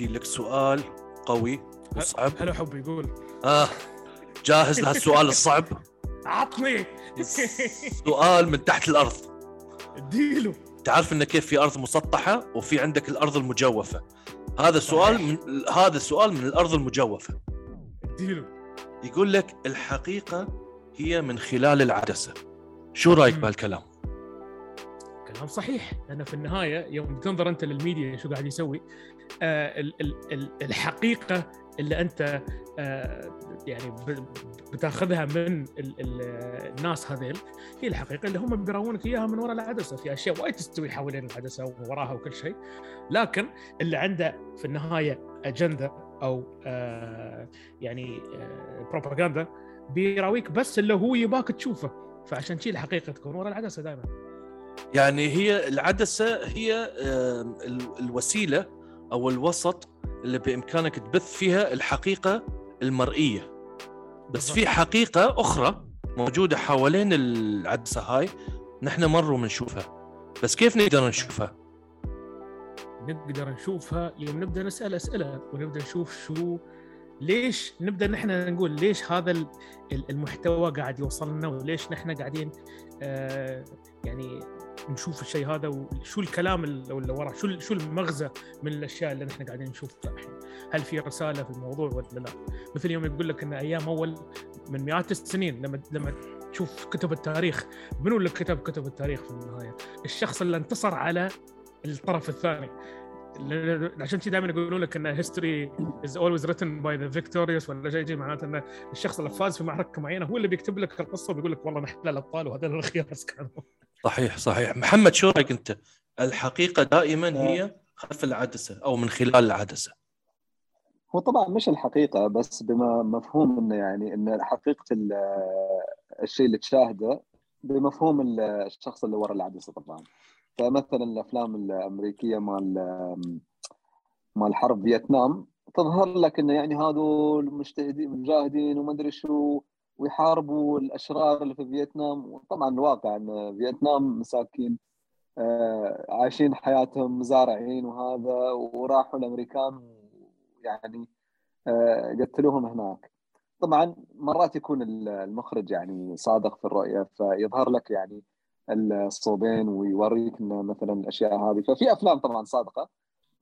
عندي لك سؤال قوي وصعب. هلا حب يقول؟ آه جاهز لهالسؤال الصعب؟ عطني. سؤال من تحت الأرض. اديله. تعرف إن كيف في أرض مسطحة وفي عندك الأرض المجوفة. هذا السؤال من هذا السؤال من الأرض المجوفة. اديله. يقول لك الحقيقة هي من خلال العدسة. شو رأيك. بهالكلام؟ كلام صحيح. لأن في النهاية يوم تنظر أنت للميديا شو قاعد يسوي الحقيقة اللي أنت آه يعني بتاخذها من ال ال الناس هذيل هي الحقيقة اللي هم بيراونك إياها من وراء العدسة في أشياء وايد تستوي حوالين العدسة ووراها وكل شيء لكن اللي عنده في النهاية أجندة أو آه يعني آه بروباغندا بيراويك بس اللي هو يباك تشوفه فعشان شي الحقيقة تكون ورا العدسة دائما يعني هي العدسة هي الوسيلة أو الوسط اللي بإمكانك تبث فيها الحقيقة المرئية. بس في حقيقة أخرى موجودة حوالين العدسة هاي نحن مروا بنشوفها بس كيف نقدر نشوفها؟ نقدر نشوفها يوم نبدأ نسأل أسئلة ونبدأ نشوف شو ليش نبدأ نحن نقول ليش هذا ال- ال- المحتوى قاعد يوصل لنا وليش نحن قاعدين آه يعني نشوف الشيء هذا وشو الكلام اللي وراه شو شو المغزى من الأشياء اللي نحن قاعدين نشوفها الحين؟ هل في رسالة في الموضوع ولا لا؟ مثل يوم يقول لك إن أيام أول من مئات السنين لما لما تشوف كتب التاريخ منو اللي كتب كتب التاريخ في النهاية؟ الشخص اللي انتصر على الطرف الثاني. عشان كذا دائما يقولون لك إن history is always written by the victorious ولا شيء معناته إن الشخص اللي فاز في معركة معينة هو اللي بيكتب لك القصة وبيقول لك والله نحن الأبطال وهذول الخياس كانوا صحيح صحيح. محمد شو رأيك أنت؟ الحقيقة دائما هي خلف العدسة أو من خلال العدسة. هو طبعا مش الحقيقة بس بما مفهوم إنه يعني إن حقيقة ال- الشيء اللي تشاهده بمفهوم ال- الشخص اللي ورا العدسة طبعا. فمثلا الأفلام الأمريكية مال مال حرب فيتنام تظهر لك إنه يعني هذول مجتهدين مجاهدين وما أدري شو ويحاربوا الأشرار اللي في فيتنام. وطبعا الواقع إن فيتنام مساكين آه، عايشين حياتهم مزارعين وهذا وراحوا الأمريكان يعني قتلوهم هناك. طبعا مرات يكون المخرج يعني صادق في الرؤية فيظهر لك يعني الصوبين ويوريك انه مثلا الأشياء هذه. ففي أفلام طبعا صادقة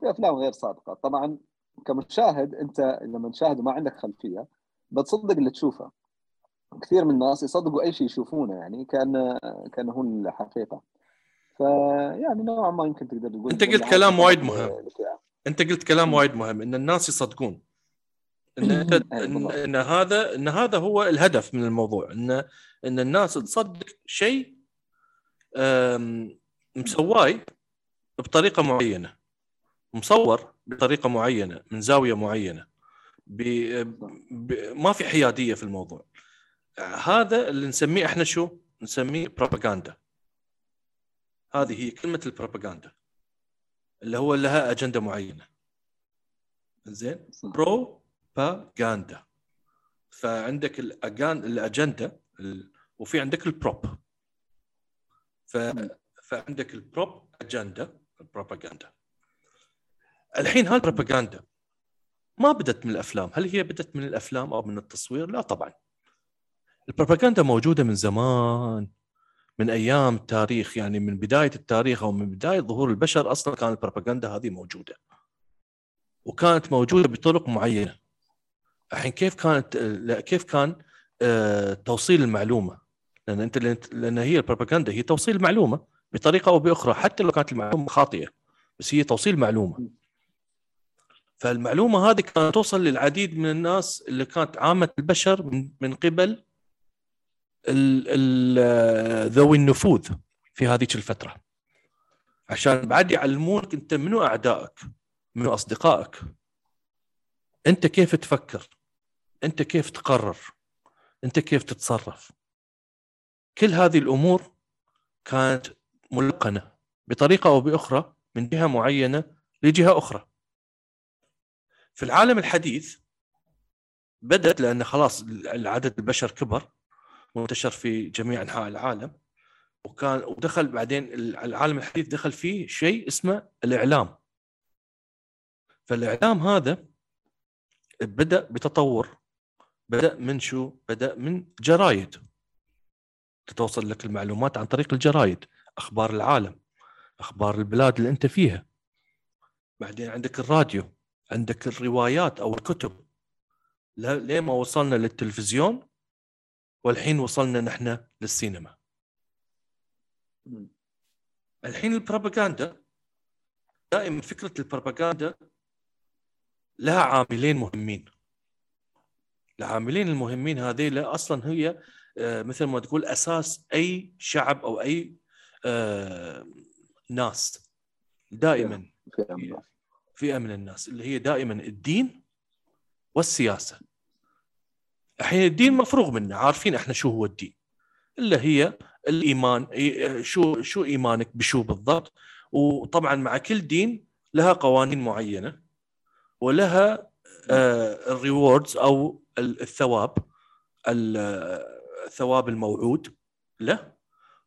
في أفلام غير صادقة. طبعا كمشاهد أنت لما تشاهد وما عندك خلفية بتصدق اللي تشوفه. كثير من الناس يصدقوا أي شيء يشوفونه يعني كانه كانه هو الحقيقة. فيعني نوعا ما يمكن تقدر تقول أنت قلت كلام وايد مهم. الاشياء أنت قلت كلام وايد مهم إن الناس يصدقون. إن انت ان. إن هذا إن هذا هو الهدف من الموضوع ان إن الناس تصدق شيء مسواي بطريقة معينة. مصور بطريقة معينة من زاوية معينة. ب... ب... ما في حيادية في الموضوع. هذا اللي نسميه إحنا شو؟ نسميه بروباغندا هذه هي كلمة البروباغندا اللي هو لها أجندة معينة. زين. بروباغندا فعندك الأجان... الأجندة ال... وفي عندك البروب ف... فعندك البروباغندا البروباغندا الحين هالبروباغندا ما بدت من الأفلام؟ هل هي بدت من الأفلام أو من التصوير؟ لا طبعا. البروباغندا موجودة من زمان من أيام التاريخ يعني من بداية التاريخ أو من بداية ظهور البشر أصلا كانت البروباغندا هذه موجودة. وكانت موجودة بطرق معينة. الحين كيف كانت كيف كان آه، توصيل المعلومة؟ لأن أنت لأن هي البروباغندا هي توصيل المعلومه بطريقة أو بأخرى حتى لو كانت المعلومة خاطئة بس هي توصيل معلومة. فالمعلومة هذه كانت توصل للعديد من الناس اللي كانت عامة البشر من قبل ذوي النفوذ في هذيك الفترة. عشان بعد يعلمونك انت منو أعدائك منو أصدقائك. انت كيف تفكر؟ انت كيف تقرر؟ انت كيف تتصرف؟ كل هذه الأمور كانت ملقنة بطريقة أو بأخرى من جهة معينة لجهة أخرى. في العالم الحديث بدأت لأن خلاص العدد البشر كبر وانتشر في جميع أنحاء العالم. وكان ودخل بعدين العالم الحديث دخل فيه شيء اسمه الإعلام. فالإعلام هذا بدأ بتطور بدأ من شو؟ بدأ من جرايد. تتوصل لك المعلومات عن طريق الجرايد أخبار العالم أخبار البلاد اللي أنت فيها. بعدين عندك الراديو عندك الروايات أو الكتب. ليه ما وصلنا للتلفزيون والحين وصلنا نحن للسينما. الحين البروباغندا دائما فكرة البروباغندا لها عاملين مهمين. العاملين المهمين هذيل أصلا هي آه، مثل ما تقول أساس أي شعب أو أي آه، ناس. دائما فئه من الناس اللي هي دائما الدين والسياسة. الحين الدين مفروغ منه عارفين إحنا شو هو الدين؟ اللي هي الإيمان شو شو إيمانك بشو بالضبط؟ وطبعا مع كل دين لها قوانين معينة ولها ال rewards أو الثواب الثواب الموعود له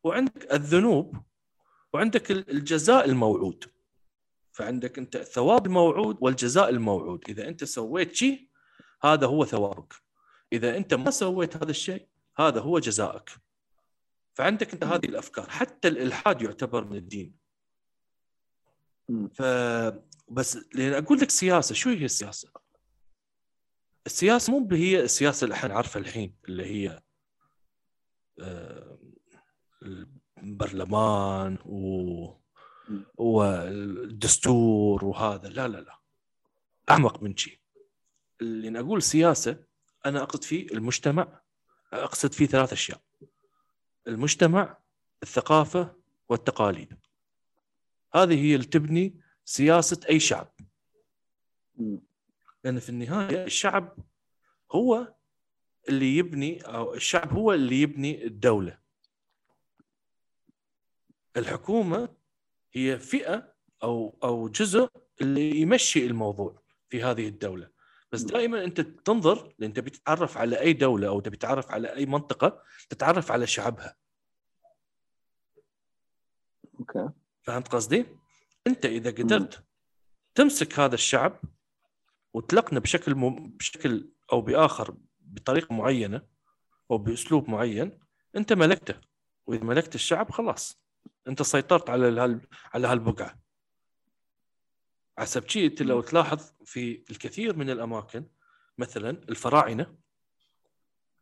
وعندك الذنوب وعندك الجزاء الموعود. فعندك أنت الثواب الموعود والجزاء الموعود. إذا أنت سويت شيء هذا هو ثوابك. إذا أنت ما سويت هذا الشيء هذا هو جزائك. فعندك أنت هذه الأفكار. حتى الإلحاد يعتبر من الدين. ف بس لأن أقول لك سياسة شو هي السياسة؟ السياسة مو هي السياسة اللي إحنا نعرفها الحين اللي هي آه، البرلمان و والدستور وهذا. لا لا لا. أعمق من شيء اللي أقول سياسة أنا أقصد فيه المجتمع أقصد فيه ثلاث أشياء. المجتمع الثقافة والتقاليد. هذه هي اللي تبني سياسة أي شعب. لأن في النهاية الشعب هو اللي يبني أو الشعب هو اللي يبني الدولة. الحكومة هي فئة أو أو جزء اللي يمشي الموضوع في هذه الدولة. بس دائما أنت تنظر أنت بتتعرف على أي دولة أو تبي تتعرف على أي منطقة تتعرف على شعبها. أوكي. فهمت قصدي؟ أنت إذا قدرت تمسك هذا الشعب وتلقنه بشكل م... بشكل أو بآخر بطريقة معينة أو بأسلوب معين أنت ملكته. وإذا ملكت الشعب خلاص أنت سيطرت على هال... على هالبقعة. حسب شيء أنت لو تلاحظ في الكثير من الأماكن مثلا الفراعنة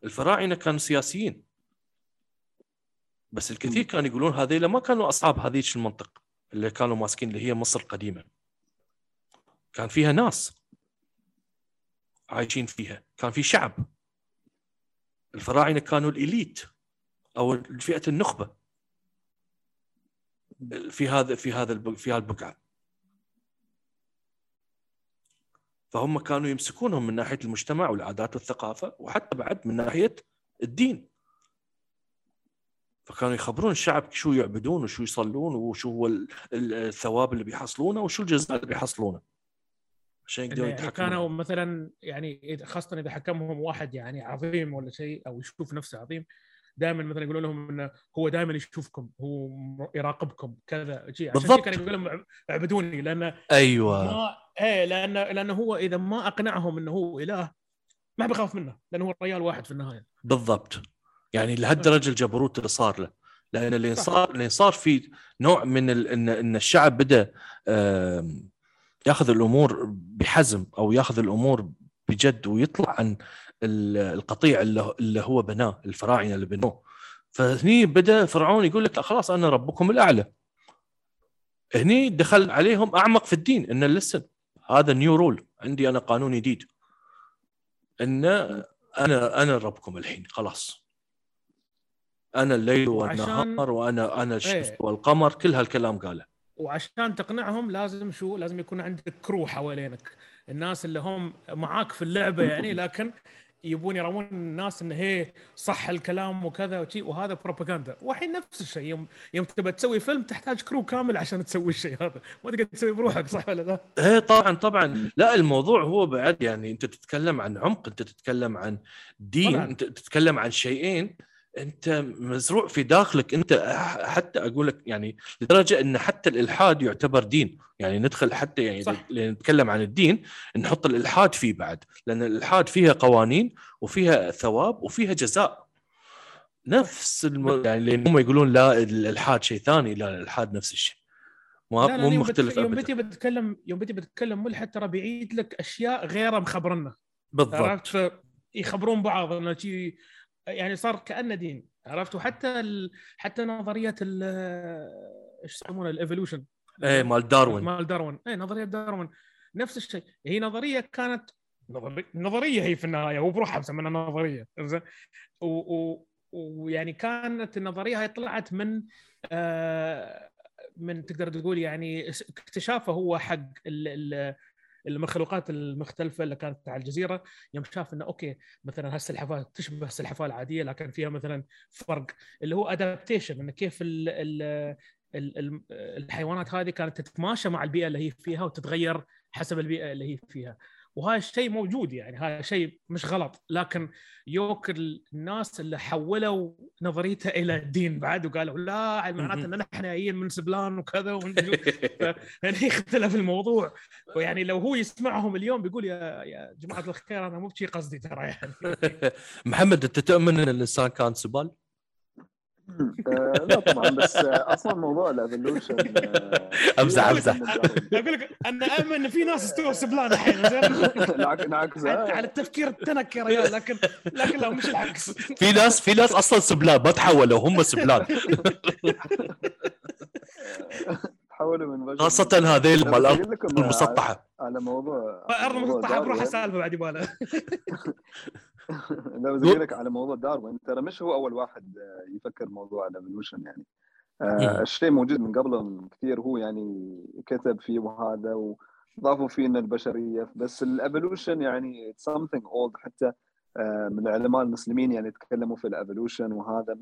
الفراعنة كانوا سياسيين. بس الكثير كانوا يقولون هذيلا ما كانوا أصحاب هذيك المنطقة اللي كانوا ماسكين اللي هي مصر القديمة. كان فيها ناس عايشين فيها كان في شعب. الفراعنة كانوا الإليت أو فئه النخبة. في هذا في هذا في هالبقعه فهم كانوا يمسكونهم من ناحية المجتمع والعادات والثقافة وحتى بعد من ناحية الدين. فكانوا يخبرون الشعب شو يعبدون وشو يصلون وشو هو الثواب اللي بيحصلونه وشو الجزاء اللي بيحصلونه. عشان يقدرون يتحكمون. كانوا مثلا يعني خاصه إذا حكمهم واحد يعني عظيم ولا شيء أو يشوف نفسه عظيم دائما مثلا يقولون لهم إنه هو دائما يشوفكم هو يراقبكم كذا شيء عشان بالضبط. كان يقول لهم اعبدوني لأن أيوه. ما إيه لأن لأنه هو إذا ما أقنعهم إنه هو إله ما بيخاف منه لأنه هو ريال واحد في النهاية. بالضبط. يعني لهالدرجة الجبروت اللي صار له. لأن اللي صار اللي صار في نوع من ال... إن إن الشعب بدأ يأخذ الأمور بحزم أو يأخذ الأمور بجد ويطلع عن القطيع اللي هو بناه الفراعنة اللي بنوه. فهني بدأ فرعون يقول لك خلاص أنا ربكم الأعلى. هني دخل عليهم أعمق في الدين ان لسن هذا نيو رول عندي أنا قانون جديد. إن أنا أنا ربكم الحين خلاص. أنا الليل والنهار وأنا أنا الشمس إيه. والقمر كل هالكلام قاله. وعشان تقنعهم لازم شو؟ لازم يكون عندك crew حوالينك. الناس اللي هم معاك في اللعبة يعني لكن يبون يرون الناس انه هي صح الكلام وكذا وشي وهذا بروباغندا والحين نفس الشيء يوم يوم تبى تسوي فيلم تحتاج crew كامل عشان تسوي الشيء هذا ما تقدر تسوي بروحك صح ولا لا؟ إيه طبعا طبعا لا الموضوع هو بعد يعني أنت تتكلم عن عمق أنت تتكلم عن دين طبعا. أنت تتكلم عن شيئين أنت مزروع في داخلك. أنت حتى أقول لك يعني لدرجة أن حتى الإلحاد يعتبر دين. يعني ندخل حتى يعني صح. نتكلم عن الدين نحط الإلحاد فيه بعد. لأن الإلحاد فيها قوانين وفيها ثواب وفيها جزاء. نفس الم... يعني لأن هم يقولون لا الإلحاد شيء ثاني لا الإلحاد نفس الشيء. مو لا لا مو مختلف يوم. بتي بتتكلم يوم بتي بتتكلم ملحد ترى بيعيد لك أشياء غيره مخبرنا. بالضبط. يخبرون بعض. انه يعني صار كأنه دين عرفت؟ وحتى ال... حتى نظرية ال إيش يسمونها ال evolution إيه مال داروين. مال داروين. اي نظرية داروين. نفس الشيء. هي نظرية كانت نظري- نظرية هي في النهاية هو بروحها مسمينها نظرية زين؟ و- و- ويعني كانت النظرية هاي طلعت من آه، من تقدر تقول يعني اكتشافه هو حق ال- ال- المخلوقات المختلفة اللي كانت على الجزيرة يوم شاف إنه okay مثلا هالسلحفاه تشبه السلحفاه العادية لكن فيها مثلا فرق اللي هو adaptation إنه كيف ال ال ال- ال- الحيوانات هذه كانت تتماشى مع البيئة اللي هي فيها وتتغير حسب البيئة اللي هي فيها. وهذا الشيء موجود يعني هذا شيء مش غلط. لكن يوك الناس اللي حولوا نظريته إلى دين بعد وقالوا لا معناته إن نحن جايين من سبلان وكذا يعني اختلف الموضوع. ويعني لو هو يسمعهم اليوم بيقول يا يا جماعة الخير أنا مو بهالشي قصدي ترى يعني. محمد أنت تؤمن إن الإنسان كان سبال؟ آه، لا طبعا بس آه، أصلا موضوع ال evolution أمزح- أمزح. أقول لك أنا اؤمن إن في ناس استوى سبلان الحين زين؟ نعكس على التفكير التنك يا رجال لكن لكن لا مش العكس. في ناس في ناس أصلا سبلان ما تحولوا هم سبلان. تحولوا من خاصة هذيل لا، مال الأرض المسطحة. على موضوع ارض موضوع مسطحه بروح. السالفه بعد يباله لا لك على موضوع داروين ترى مش هو أول واحد آه، يفكر موضوع ال evolution يعني. آه الشيء موجود من قبل كثير. هو يعني كتب فيه وهذا وضافوا فيه إن البشرية بس ال evolution يعني something old. حتى آه من العلماء المسلمين يعني تكلموا في ال evolution وهذا.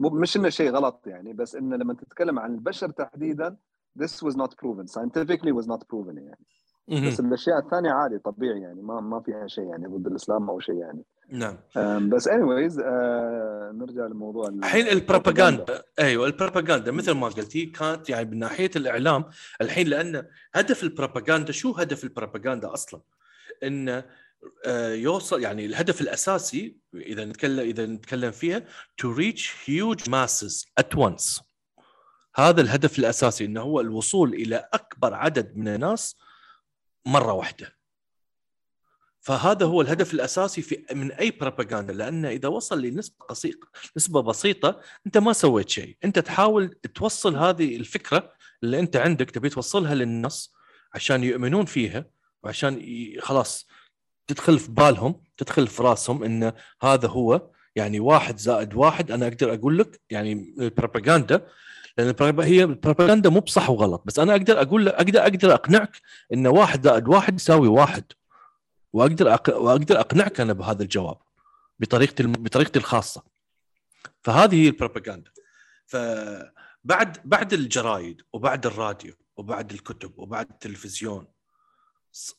مو مش إنه شيء غلط يعني بس إنه لما تتكلم عن البشر تحديدا this was not proven. Scientifically was not proven يعني. بس الأشياء الثانية عادي طبيعي يعني. ما ما فيها شيء يعني ضد الإسلام أو شيء يعني. نعم. أم، بس anyways آه نرجع لموضوع ال- الحين البروباغندا. أيوه البروباغندا مثل ما قلتي كانت يعني من ناحية الإعلام الحين لأن هدف البروباغندا شو هدف البروباغندا أصلا؟ انه آه، يوصل يعني الهدف الأساسي إذا نتكلم إذا نتكلم فيها to reach huge masses at once. هذا الهدف الأساسي إنه هو الوصول إلى أكبر عدد من الناس مرة واحدة. فهذا هو الهدف الأساسي في من أي بروباغندا لأن إذا وصل لنسبة قصيقه نسبة بسيطة أنت ما سويت شيء. أنت تحاول توصل هذه الفكرة اللي أنت عندك تبي توصلها للناس عشان يؤمنون فيها وعشان خلاص تدخل في بالهم تدخل في راسهم إن هذا هو يعني واحد زائد واحد. أنا أقدر أقول لك يعني البروباغندا لأن هي البروباغندا مو بصح وغلط. بس أنا أقدر أقول لك أقدر أقدر أقنعك إن واحد زائد واحد يساوي واحد. وأقدر أق... وأقدر أقنعك أنا بهذا الجواب بطريقتي الم... بطريقتي الخاصة. فهذه هي البروباغندا. فبعد بعد الجرايد وبعد الراديو وبعد الكتب وبعد التلفزيون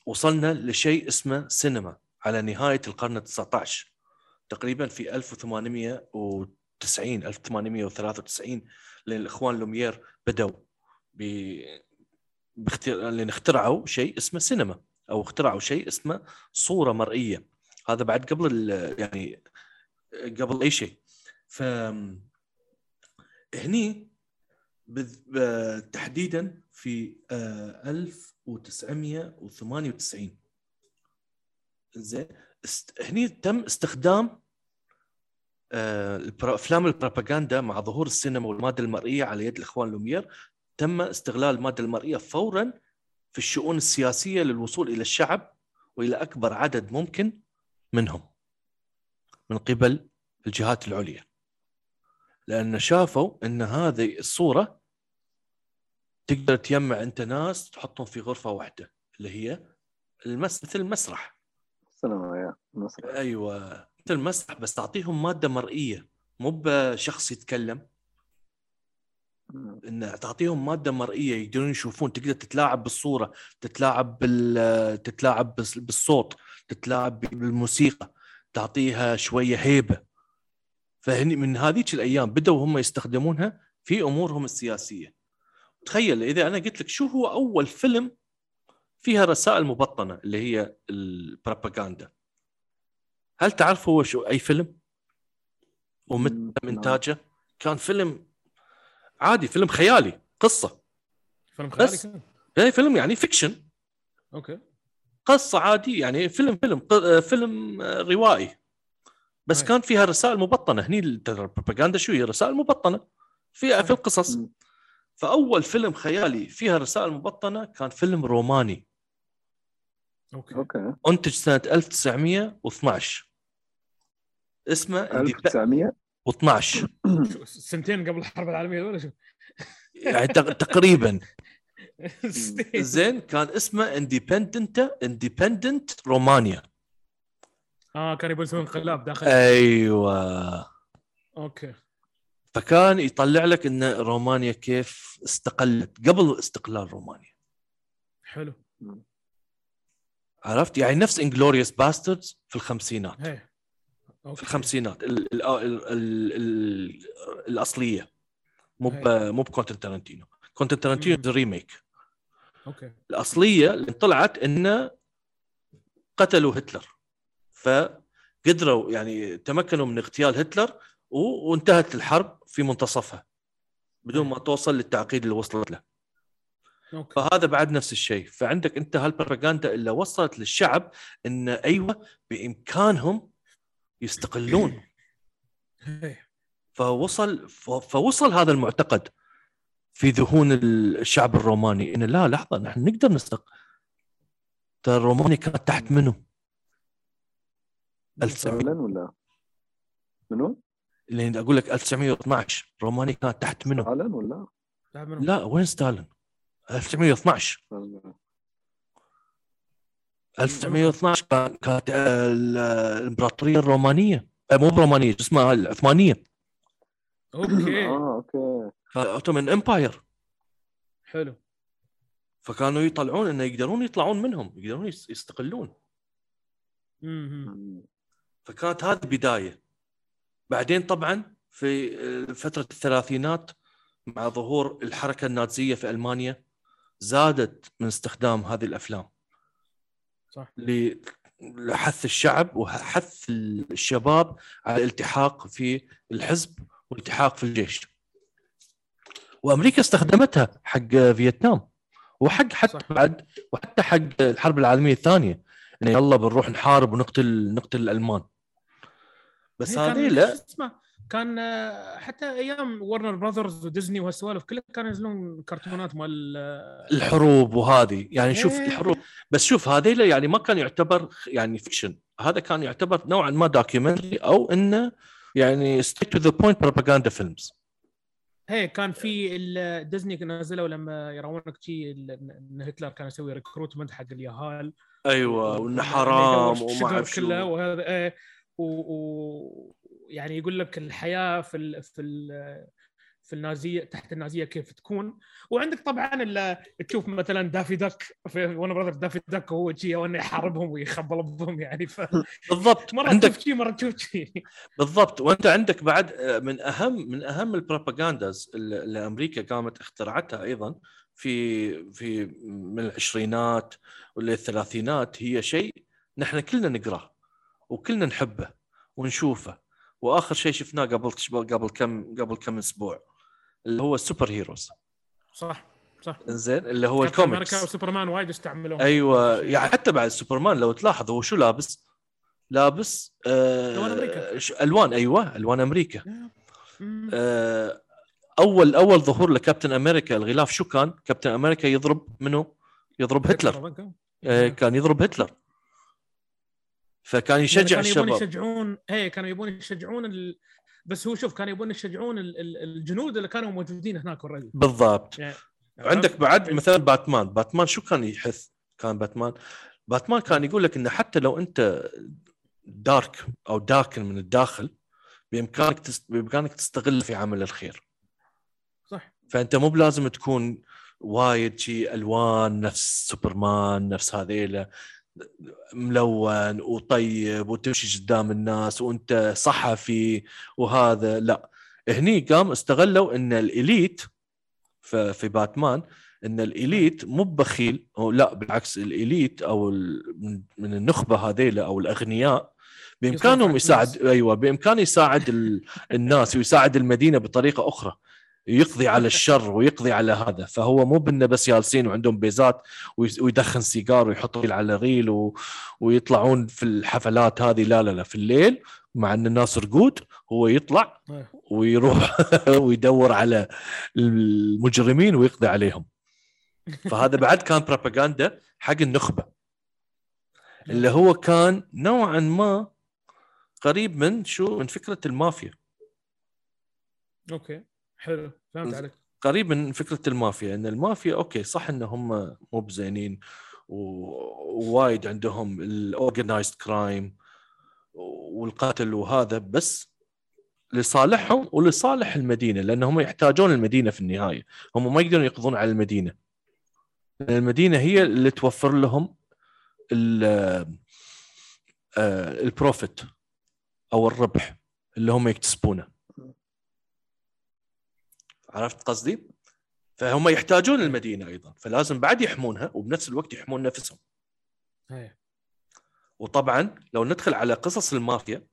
وصلنا لشيء اسمه سينما على نهاية القرن ال 19 تقريبا في 1890 1893 لأن الاخوان بدوا ب باختر... لأن اخترعوا شيء اسمه سينما. أو اخترعوا شيء اسمه صورة مرئية هذا بعد قبل. يعني قبل أي شيء ف هني. ب- تحديدا في آه، 1998 زين است... هني تم استخدام آه، أفلام البروباغندا مع ظهور السينما والمادة المرئية على يد الإخوان لومير تم استغلال المادة المرئية فورا في الشؤون السياسية للوصول إلى الشعب وإلى أكبر عدد ممكن منهم من قبل الجهات العليا. لأن شافوا إن هذه الصورة تقدر تجمع أنت ناس تحطهم في غرفة واحدة اللي هي المس مثل المسرح. سينما مصر أيوه مثل المسرح بس تعطيهم مادة مرئية مو بشخص يتكلم. إن تعطيهم مادة مرئية يقدرون يشوفون تقدر تتلاعب بالصورة تتلاعب بال تتلاعب بال- بالصوت تتلاعب بالموسيقى تعطيها شوية هيبة. فهني من هذيك الأيام بدأوا هم يستخدمونها في أمورهم السياسية. تخيل إذا أنا قلت لك شو هو أول فيلم فيها رسائل مبطنة اللي هي البروباغندا؟ هل تعرف هو شو أي فيلم؟ ومتى تم إنتاجه؟ كان فيلم عادي فيلم خيالي قصة. فيلم خيالي بس. كان. اي فيلم يعني fiction. okay. قصة عادي يعني فيلم فيلم ق- فيلم آه، روائي. بس أي. كان فيها رسائل مبطنة. هني البروباغندا شو هي رسائل مبطنة. في صحيح. في القصص. فأول فيلم خيالي فيها رسائل مبطنة كان فيلم روماني. okay. okay. انتج سنة 1912 اسمه 1900 12 شو سنتين قبل الحرب العالمية الأولى شو يعني تق- تقريبا. زين كان اسمه Independent Independent رومانيا آه كانوا يبون يسوون انقلاب داخل. أيوه. okay. فكان يطلع لك إن رومانيا كيف استقلت قبل استقلال رومانيا. حلو. عرفت؟ يعني نفس Inglourious Basterds في الخمسينات. هي. في الخمسينات ال ال ال ال ال الأصلية. مو مو بكوينتن تارنتينو كوينتن تارنتينو مم. remake okay. الأصلية اللي طلعت انه قتلوا هتلر. فقدروا يعني تمكنوا من اغتيال هتلر وانتهت الحرب في منتصفها. بدون ما توصل للتعقيد اللي وصلت له. أوكي. فهذا بعد نفس الشيء. فعندك أنت هالبروباغندا اللي وصلت للشعب إن أيوه بإمكانهم يستقلون هي. فوصل فوصل هذا المعتقد في ذهون الشعب الروماني إن لا لحظة نحن نقدر نستقل ترى الروماني كانت تحت منو؟ 1900 فعلا ولا منو؟ اللي أقول لك 1912 روماني كانت تحت منو؟ فعلا ولا؟ لا وين ستالين؟ 1912 1912 كان- كانت آه، ال- الإمبراطورية الرومانية. آه، مو الرومانيه شو اسمها؟ العثمانية. okay. آه okay. Ottoman Empire حلو. فكانوا يطلعون إنه يقدرون يطلعون منهم يقدرون يس- يستقلون. فكانت هذه البداية. بعدين طبعا في آه، فترة الثلاثينات مع ظهور الحركة النازية في ألمانيا زادت من استخدام هذه الأفلام. صح. لحث الشعب وحث الشباب على الالتحاق في الحزب والالتحاق في الجيش. وأمريكا استخدمتها حق فيتنام وحق حتى صح. بعد وحتى حق الحرب العالمية الثانية إنه يلا بنروح نحارب ونقتل نقتل الألمان. بس هذه لا. اسمه كان آه، حتى أيام ورنر براذرز وديزني وهالسوالف كلها كانوا ينزلون كرتونات مال آه، الحروب وهذه. يعني شوف إيه. الحروب. بس شوف هذيلا يعني ما كان يعتبر يعني fiction هذا كان يعتبر نوعا ما documentary أو إنه يعني stick to the point propaganda films هي كان في ال- ديزني نزلوا لما يراونك شي ال- إن هتلر كان يسوي recruitment حق اليهال. أيوه وانه حرام وما أعرف شو. كله وهذا إيه و... و... يعني يقول لك الحياة في ال... في ال... في النازية تحت النازية كيف تكون. وعندك طبعا ال... تشوف مثلا دافي دك في وورنر براذرز دافي دك هو شي وانه يحاربهم ويخبل بهم يعني ف بالضبط. مرة عندك تشوف شي مرة تشوف شي. بالضبط. وأنت عندك بعد آه، من أهم من أهم ال propagandas اللي اللي أمريكا قامت اخترعتها أيضا في في من العشرينات ولا الثلاثينات هي شيء نحن كلنا نقرأه وكلنا نحبه ونشوفه. وآخر شيء شفناه قبل قبل كم قبل كم أسبوع اللي هو ال superheroes صح صح زين اللي هو كابتن أمريكا الكوميكس وسوبرمان وايد استعملوه أيوه يعني حتى بعد سوبرمان لو تلاحظ هو شو لابس؟ لابس آه ألوان أمريكا. ش- ألوان أيوه ألوان أمريكا. آه، اول أول ظهور لكابتن أمريكا الغلاف شو كان؟ كابتن أمريكا يضرب منو؟ يضرب هتلر آه، كان يضرب هتلر فكان يشجع كانوا يبون الشباب. يشجعون اي كانوا يبون يشجعون ال... بس هو شوف كانوا يبون يشجعون ال... ال- الجنود اللي كانوا موجودين هناك already بالضبط. يعني عندك بعد مثلا باتمان. باتمان شو كان يحث؟ كان باتمان. باتمان كان يقول لك إنه حتى لو أنت دارك أو داكن من الداخل بإمكانك تست... بإمكانك تستغل في عمل الخير. صح. فأنت مو بلازم تكون وايد شي ألوان نفس سوبرمان نفس هذيلا. ملون وطيب وتمشي قدام الناس وانت صحفي وهذا لا. هني قام استغلوا إن الإليت في باتمان إن الإليت مو بخيل أو لا بالعكس الإليت أو من النخبة هذيلا أو الأغنياء بإمكانهم يساعد أيوه بامكانه يساعد الناس ويساعد المدينة بطريقة أخرى. يقضي على الشر ويقضي على هذا. فهو مو بإنه بس جالسين وعندهم بيزات ويدخن سيجار ويحط على ريل و... ويطلعون في الحفلات هذه. لا لا لا في الليل مع إن الناس رقود هو يطلع إيه. ويروح ويدور على المجرمين ويقضي عليهم. فهذا بعد كان بروباغندا حق النخبة اللي هو كان نوعا ما قريب من شو؟ من فكرة المافيا. okay. حلو فهمت عليك. قريب من فكرة المافيا إن المافيا okay صح إن هم مو بزينين ووايد عندهم ال organized crime والقتل وهذا بس لصالحهم ولصالح المدينة لانهم يحتاجون المدينة في النهاية. هم ما يقدرون يقضون على المدينة. المدينة هي اللي توفر لهم البروفيت آه، أو الربح اللي هم يكتسبونه. عرفت قصدي؟ فهم يحتاجون المدينة أيضا فلازم بعد يحمونها وبنفس الوقت يحمون نفسهم. هي. وطبعا لو ندخل على قصص المافيا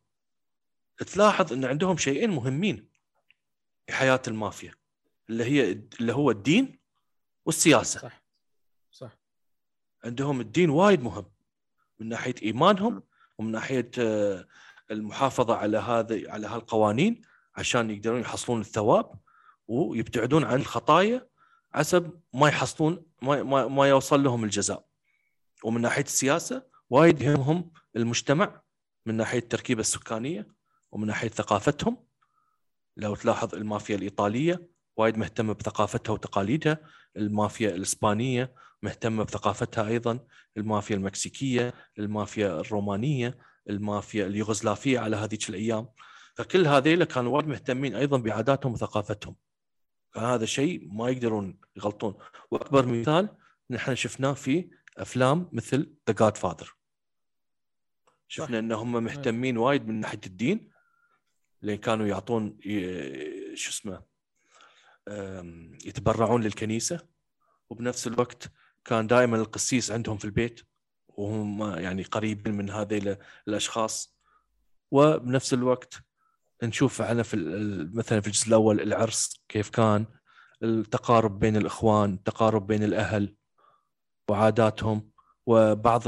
تلاحظ إن عندهم شيئين مهمين في حياة المافيا اللي هي اللي هو الدين والسياسة. صح. صح. عندهم الدين وايد مهم من ناحية إيمانهم ومن ناحية آه، المحافظة على هذا على هالقوانين عشان يقدرون يحصلون الثواب ويبتعدون عن الخطايا حسب ما يحصلون ما, ما, ما يوصل لهم الجزاء. ومن ناحية السياسة وايد يهمهم المجتمع من ناحية التركيبة السكانية ومن ناحية ثقافتهم. لو تلاحظ المافيا الإيطالية وايد مهتمة بثقافتها وتقاليدها المافيا الإسبانية مهتمة بثقافتها أيضا المافيا المكسيكية المافيا الرومانية المافيا اليوغوسلافية على هذيك الأيام. فكل هذيلا كانوا وايد مهتمين أيضا بعاداتهم وثقافتهم. فهذا شيء ما يقدرون يغلطون. وأكبر مثال نحن شفناه في أفلام مثل ذا جاد فاذر شفنا ان هم مهتمين وايد من ناحية الدين لأن كانوا يعطون شو اسمه يتبرعون للكنيسة. وبنفس الوقت كان دائما القسيس عندهم في البيت وهم يعني قريبين من هذه الأشخاص. وبنفس الوقت نشوف إحنا في مثلا في الجزء الأول العرس كيف كان التقارب بين الإخوان التقارب بين الأهل وعاداتهم وبعض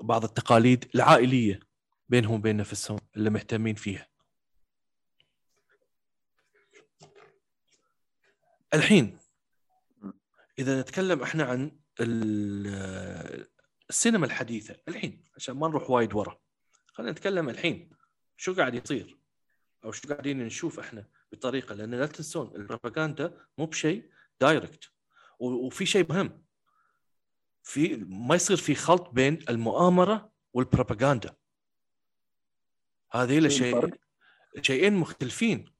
بعض التقاليد العائلية بينهم وبين نفسهم اللي مهتمين فيها. الحين إذا نتكلم إحنا عن السينما الحديثة الحين عشان ما نروح وايد ورا خلينا نتكلم الحين شو قاعد يصير؟ أو شو قاعدين نشوف إحنا بطريقة؟ لأن لا تنسون البروباغندا مو بشيء دايركت وفي شيء مهم. في ما يصير في خلط بين المؤامرة والبروباغندا. هذه شيء شيئين مختلفين.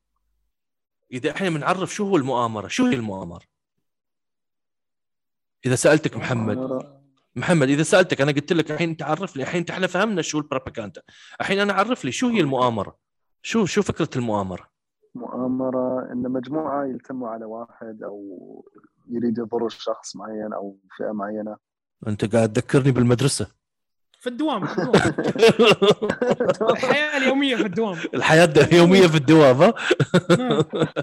إذا إحنا بنعرف شو هو المؤامرة شو هي المؤامرة؟ إذا سألتك محمد. محمد إذا سألتك أنا قلت لك الحين تعرف لي الحين إحنا فهمنا شو البروباغندا. الحين أنا أعرف لي شو هي المؤامرة. شو شو فكرة المؤامرة؟ مؤامرة إن مجموعة يلتموا على واحد أو يريد يضر شخص معين أو فئة معينة. أنت قاعد تذكرني بالمدرسة. في الدوام في الدوام. الحياة اليومية في الدوام. الحياة اليومية في الدوام ها؟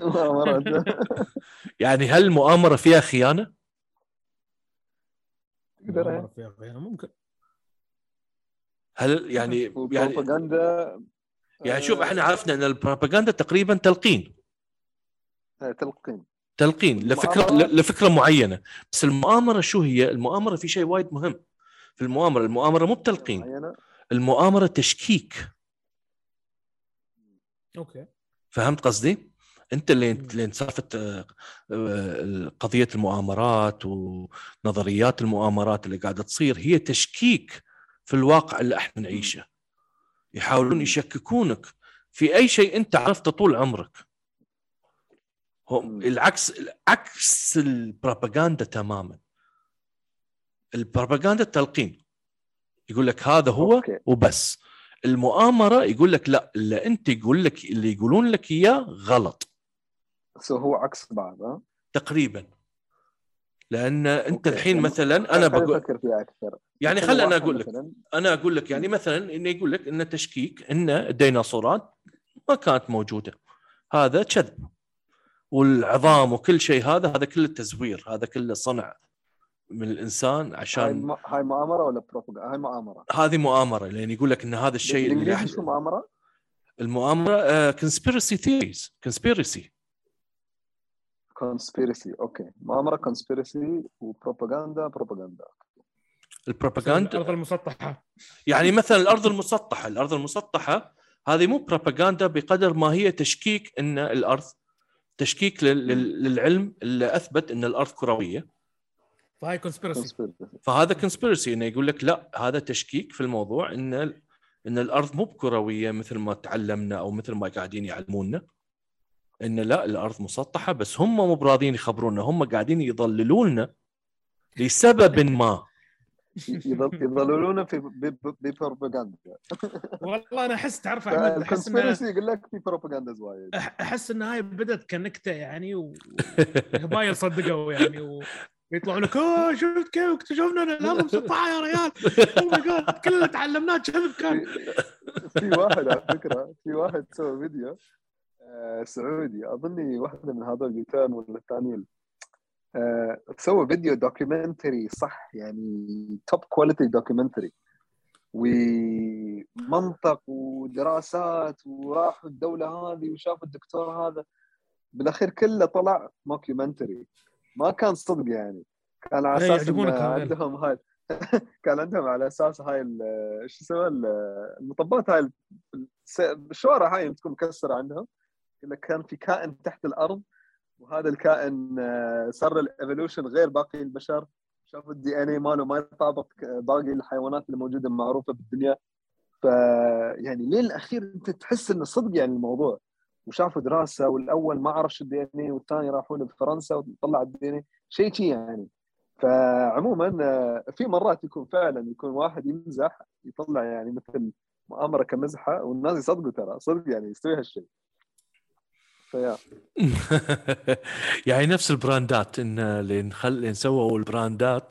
يعني هل المؤامره فيها خيانة؟ تقدر فيها غيره ممكن. هل يعني يعني بروباغندا يعني شوف إحنا عرفنا إن البروباغندا تقريبا تلقين. آه، تلقين. تلقين لفكرة لفكرة معينة. بس المؤامرة شو هي؟ المؤامرة في شيء وايد مهم. في المؤامرة، المؤامرة مو بتلقين. المؤامرة تشكيك. أوكي. فهمت قصدي؟ أنت اللي اللي سالفه آه، قضية المؤامرات ونظريات المؤامرات اللي قاعدة تصير هي تشكيك في الواقع اللي إحنا نعيشه. يحاولون يشككونك في أي شيء أنت عرفته طول عمرك. العكس عكس البروباغندا تماما. البروباغندا التلقين. يقول لك هذا هو أوكي. وبس. المؤامرة يقول لك لا اللي أنت يقول لك اللي يقولون لك إياه غلط. so هو عكس بعض ها؟ تقريبا. لأن أنت okay. الحين يعني مثلا أنا بقول أفكر فيها أكثر. يعني خل أنا أقول لك. أنا أقول لك يعني مثلا انه يقول لك إن تشكيك إن الديناصورات ما كانت موجودة. هذا كذب. والعظام وكل شيء هذا هذا كله تزوير هذا كله صنع من الإنسان عشان. هاي مؤامرة ولا بروباغندا هاي مؤامرة. هذه مؤامرة لأن يقول لك إن هذا الشيء اللي شو مؤامرة؟ المؤامرة conspiracy theories conspiracy conspiracy okay مؤامرة conspiracy وبروباغندا بروباغندا. البروباغندا؟ الأرض المسطحة. يعني مثلا الأرض المسطحة الأرض المسطحة هذه مو بروباغندا بقدر ما هي تشكيك إن الأرض تشكيك لل- لل- للعلم اللي أثبت إن الأرض كروية. فهاي conspiracy فهذا conspiracy إنه يقول لك لا هذا تشكيك في الموضوع إن إن الأرض مو بكروية مثل ما تعلمنا أو مثل ما قاعدين يعلمونا إن لا الأرض مسطحة بس هم مو براضيين يخبرونا هم قاعدين يضللونا لسبب ما. يضل يضللون في ب- ب- ببروباغندا. والله أنا أحس تعرف أحمد أحس يقول لك في بروباغندا وايد. أحس إن هاي بدأت كنكتة يعني وهبايل صدقوا يعني ويطلعوا لك أوه شفت كيف اكتشفنا إن الأرض مسطحة يا ريال؟ oh my God كل اللي تعلمناه كذب كان. في واحد على فكرة في واحد سوى فيديو سعودي. أظني واحدة من هذول يوتيرن ولا الثانيين آه، سوى فيديو documentary صح يعني top quality documentary ومنطق ودراسات وراحوا الدولة هذه وشافوا الدكتور هذا. بالأخير كله طلع mockumentary ما كان صدق يعني. كان على إيه، أساس. عندهم هاي كان عندهم على أساس هاي شو اسمه ال- المطبات هاي الشوارع هاي تكون مكسرة عندهم. كان في كائن تحت الأرض وهذا الكائن آه، صار ال evolution غير باقي البشر. شافوا ال DNA ماله ما يطابق باقي الحيوانات اللي موجوده معروفه بالدنيا. ف يعني لين الأخير أنت تحس إنه صدق يعني الموضوع؟ وشافوا دراسة والأول ما عرف شو ال DNA والثاني راحوا له بفرنسا وطلع ال DNA شيء شيء يعني. فعموما آه، في مرات يكون فعلا يكون واحد يمزح يطلع يعني مثل مؤامرة كمزحة والناس يصدقوا ترى صدق يعني يستوي هالشيء. فيا يعني نفس البراندات إن اللي نخل اللي سووا البراندات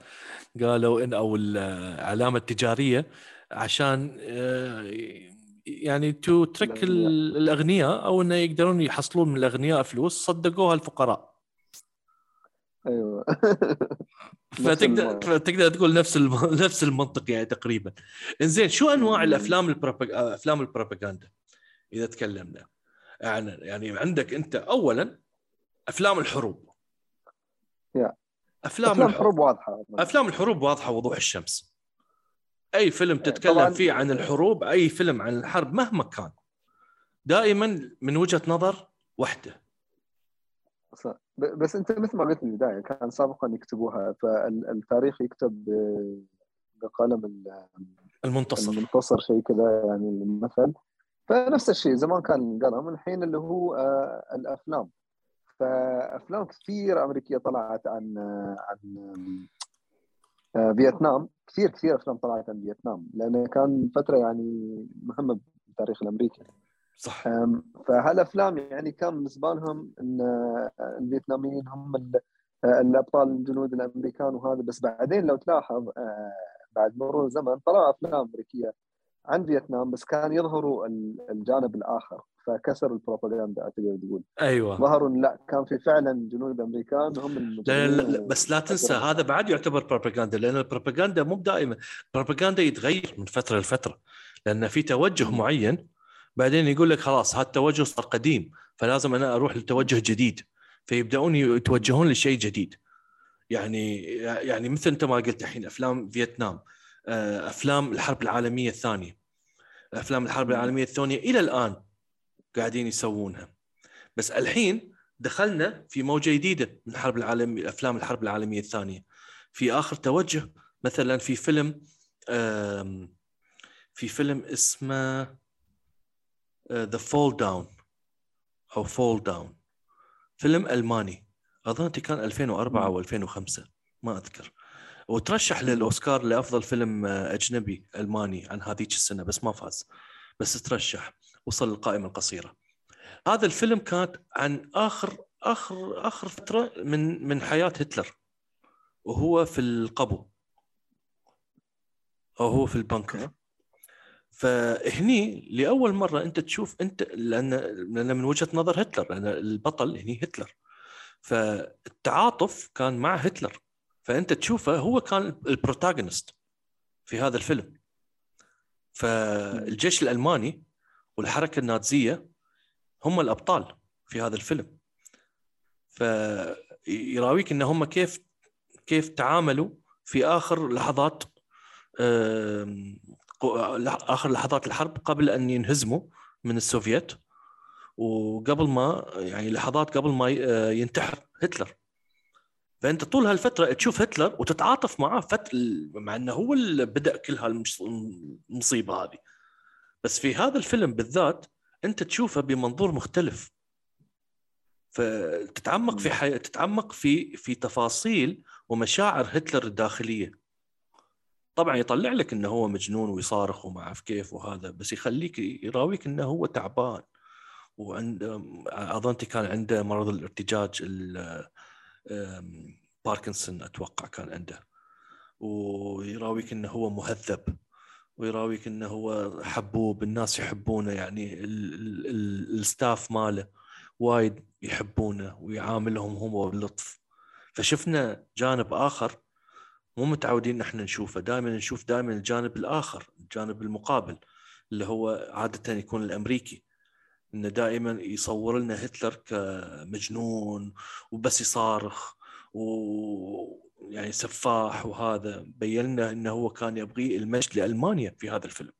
قالوا إن أو العلامه التجاريه عشان آه، يعني تو ترك الأغنياء. أو إنه يقدرون يحصلون من الأغنياء فلوس صدقوها الفقراء. أيوه. فتقدر فتقدر تقول نفس الم... نفس المنطق يعني تقريبا. إنزين شو أنواع الأفلام البروباغ... أفلام البروباغندا إذا تكلمنا؟ يعني يعني عندك أنت اولا أفلام الحروب. أفلام أفلام الحروب حروب واضحة أفلام الحروب واضحة وضوح الشمس أي فيلم طبعاً. تتكلم فيه عن الحروب أي فيلم عن الحرب مهما كان دائما من وجهة نظر واحدة صح. بس أنت مثل ما قلت في البداية كان سابقا يكتبوها فالتاريخ يكتب بقلم ال- المنتصر المنتصر شيء كذا يعني المثل فنفس الشيء زمان كان القلم الحين اللي هو آه، الأفلام. فأفلام كثير أمريكية طلعت عن آه، عن آه، فيتنام. كثير كثير أفلام طلعت عن فيتنام لأنه كان فترة يعني مهمة بالتاريخ الأمريكي. صح. فهالأفلام يعني كان بالنسبة لهم ان الفيتناميين هم ال- الأبطال الجنود الأمريكان وهذا. بس بعدين لو تلاحظ بعد مرور الزمن طلعوا أفلام أمريكية. عن فيتنام بس كان يظهروا ال- الجانب الآخر فكسر البروباغندا تقدر تقول أيوه. ظهروا لا كان في فعلا جنود أمريكان هم لا, لا, لا بس لا تنسى هذا بعد يعتبر بروباغندا لأن البروباغندا مو دائما البروباغندا يتغير من فترة لفترة لأن في توجه معين بعدين يقول لك خلاص هذا التوجه صار قديم فلازم أنا أروح لتوجه جديد فيبدأون يتوجهون لشيء جديد. يعني يعني مثل أنت ما قلت الحين أفلام فيتنام. أفلام الحرب العالمية الثانية. أفلام الحرب العالمية الثانية إلى الآن قاعدين يسوونها. بس الحين دخلنا في موجة جديدة من الحرب العالميه أفلام الحرب العالمية الثانية. في آخر توجه مثلا في فيلم في فيلم اسمه The Fall Down أو Fall Down فيلم ألماني. أظن كان 2004 أو 2005 ما أذكر. وترشح للأوسكار لأفضل فيلم آه، أجنبي ألماني عن هذيك السنة بس ما فاز. بس ترشح وصل للقائمة القصيرة. هذا الفيلم كانت عن آخر آخر آخر فترة من من حياة هتلر وهو في القبو. أو هو في البنكر. فهني لأول مرة أنت تشوف أنت لأن لأن من وجهة نظر هتلر لأن البطل هني هتلر. فالتعاطف كان مع هتلر. فأنت تشوفه هو كان البروتاغونست في هذا الفيلم. فالجيش الألماني والحركة النازية هم الأبطال في هذا الفيلم. فيراويك إن هم كيف كيف تعاملوا في آخر لحظات آخر لحظات الحرب قبل أن ينهزموا من السوفيت وقبل ما يعني لحظات قبل ما ينتحر هتلر. فأنت طول هالفترة تشوف هتلر وتتعاطف معاه فت... مع إنه هو اللي بدأ كل هالمصيبه هذه. بس في هذا الفيلم بالذات أنت تشوفه بمنظور مختلف. فتتعمق في حي... تتعمق في في تفاصيل ومشاعر هتلر الداخلية. طبعا يطلع لك إنه هو مجنون ويصارخ وما أعرف كيف وهذا بس يخليك يراويك إنه هو تعبان. وعند أظن كان عنده مرض الارتجاج باركنسون أتوقع كان عنده. ويراويك إنه هو مهذب. ويراويك إنه هو حبوب. الناس يحبونه يعني ال staff ماله وايد يحبونه ويعاملهم هو بلطف فشفنا جانب آخر. مو متعودين إحنا نشوفه. دائما نشوف دائما الجانب الآخر الجانب المقابل اللي هو عادة يكون الأمريكي. انه دائما يصور لنا هتلر كمجنون وبس يصارخ و يعني سفاح وهذا بين لنا إنه هو كان يبغي المجد لألمانيا في هذا الفيلم.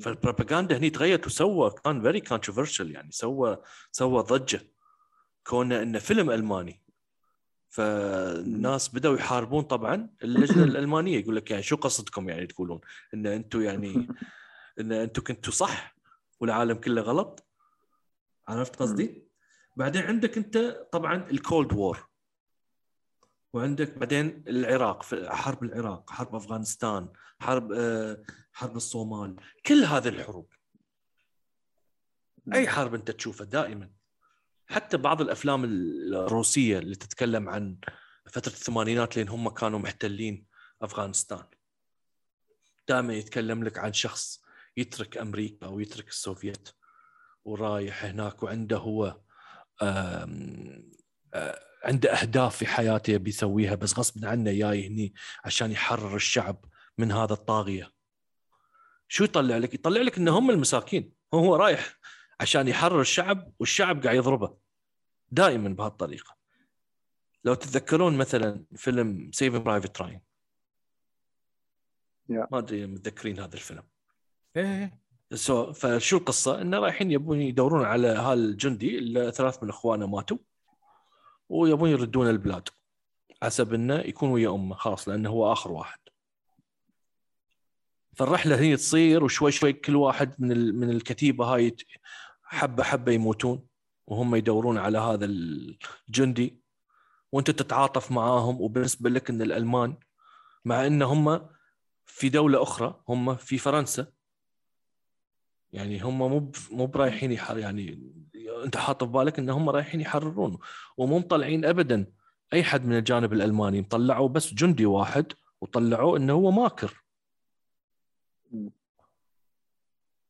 فالبروباغندا هني تغيرت وسوى كان very controversial يعني سوى سوى ضجة. كونه إنه فيلم ألماني. فالناس بدأوا يحاربون طبعا اللجنة الألمانية يقول لك يعني شو قصدكم يعني تقولون؟ إن أنتم يعني إن أنتم كنتوا صح. والعالم كله غلط. عرفت قصدي؟ بعدين عندك انت طبعا الكولد وور وعندك بعدين العراق في حرب العراق حرب أفغانستان حرب آه، حرب الصومال كل هذه الحروب. أي حرب أنت تشوفها دائما. حتى بعض الأفلام الروسية اللي تتكلم عن فترة الثمانينات لين هم كانوا محتلين أفغانستان. دائما يتكلم لك عن شخص يترك أمريكا أو يترك السوفيت ورايح هناك وعنده هو عنده أهداف في حياته بيسويها بس غصب عنه جاي هني عشان يحرر الشعب من هذا الطاغية. شو يطلع لك؟ يطلع لك ان هم المساكين. هو رايح عشان يحرر الشعب والشعب قاعد يضربه دائما بهالطريقة. لو تتذكرون مثلا فيلم Save Private Ryan ما أدري متذكرين هذا الفيلم. إيه so فشو القصة؟ انه رايحين يبون يدورون على هالجندي اللي ثلاث من إخوانه ماتوا ويبون يردون البلاد حسب إنه يكون ويا أمه خلاص لأنه هو آخر واحد فالرحلة هي تصير وشوي شوي كل واحد من من الكتيبة هاي حبة حبة يموتون وهم يدورون على هذا الجندي وأنت تتعاطف معاهم وبالنسبة لك إن الألمان مع إن هم في دولة أخرى هم في فرنسا يعني هم مو مو برايحين يحر يعني انت حاط في بالك إن هم رايحين يحررون ومو مطلعين ابدا أي حد من الجانب الالماني مطلعوا بس جندي واحد وطلعوه إنه هو ماكر.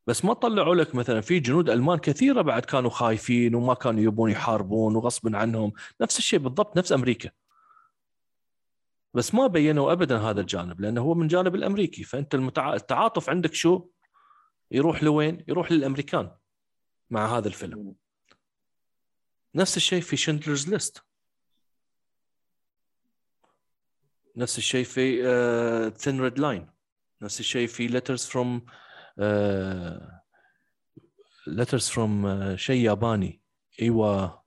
بس ما طلعوا لك مثلا في جنود ألمان كثيرة بعد كانوا خايفين وما كانوا يبون يحاربون وغصب عنهم. نفس الشيء بالضبط نفس أمريكا. بس ما بينوا ابدا هذا الجانب لأنه هو من جانب الأمريكي. فأنت المتع... التعاطف عندك شو؟ يروح لوين؟ يروح للأمريكان مع هذا الفيلم. نفس الشيء في شندلرز ليست. نفس الشيء في ثين ريد لاين نفس الشيء في ليترز فروم ليترز فروم شيء ياباني. أيوه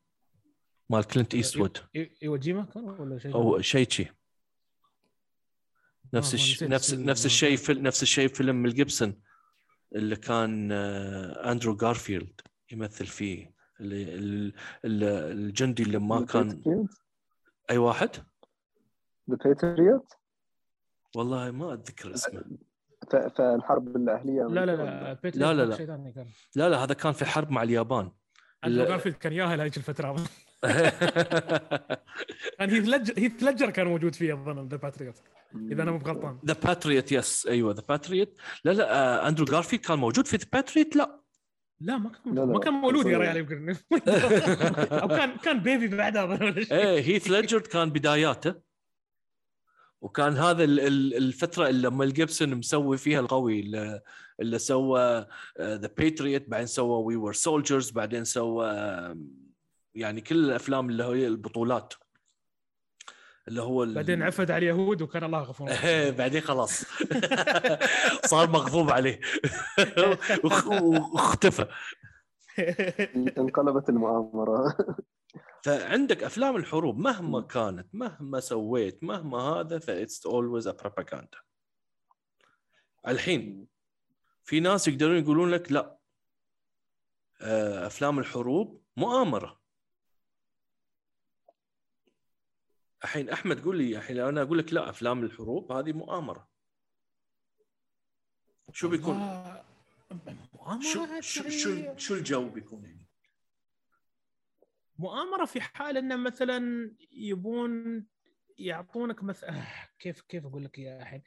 مال كلينت إيستوود. أيوه جيما كان ولا شيء؟ أو شيء شي. نفس الش... نفس نفس الشيء في... نفس الشيء فيلم الجيبسون اللي كان أندرو جارفيلد يمثل فيه اللي الجندي اللي ما كان أي واحد؟ ذا باتريوت والله ما أتذكر اسمه. فالحرب الأهلية لا لا لا لا، لا، لا. لا لا هذا كان في حرب مع اليابان. أندرو. جارفيلد كان ياهل هذيك الفترة. كان هيث لجر هيث لجر كان موجود فيه أظن ذا باتريوت إذا أنا مو بغلطان. ذا باتريوت يس أيوه ذا باتريوت لا لا آه اندرو جارفيلد كان موجود في ذا باتريوت لا. لا ما كان لا، لا. ما كان مولود يا ريال يمكن. أو كان كان بيبي بعدها. إيه هيث ليدجر كان بداياته. وكان هذا ال- ال- الفترة اللي لما الجيبسون مسوي فيها القوي اللي, اللي سوى ذا باتريوت بعدين سوى وي ور سولجرز بعدين سوى آه، يعني كل الأفلام اللي هي البطولات اللي هو ال- بعدين عفد على اليهود وكان الله غفور. إيه، بعدين خلاص. صار مغضوب عليه. واختفى. انقلبت المؤامرة. فعندك أفلام الحروب مهما كانت مهما سويت مهما هذا that's always a propaganda الحين في ناس يقدرون يقولون لك لا. آه، أفلام الحروب مؤامرة. الحين أحمد قول لي الحين أنا أقول لك لا أفلام الحروب هذه مؤامرة. شو بيكون؟ مؤامرة شو شو شو, شو الجو بيكون يعني؟ مؤامرة في حال انه مثلا يبون يعطونك مثلا كيف كيف أقول لك إياها الحين؟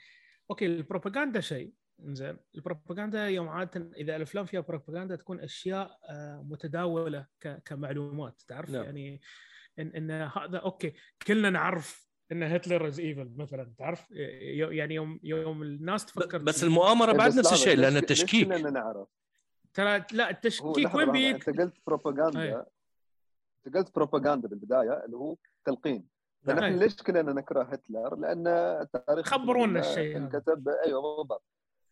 okay البروباغندا شيء. زين البروباغندا يوم عاده إذا الأفلام فيها بروباغندا تكون أشياء آه، متداولة كمعلومات تعرف؟ نعم. يعني ان إن هذا okay كلنا نعرف إن هتلر is evil مثلا تعرف يو- يعني يوم يوم الناس تفكر بس المؤامرة بعد نفس الشيء لأن التشكيك كلنا نعرف ترى لا التشكيك وين بيك أنت قلت بروباغندا. أنت قلت بروباغندا بالبداية اللي هو تلقين فنحن. ليش كلنا نكره هتلر؟ لأن التاريخ خبرونا الشيء. انكتب أيوه بالضبط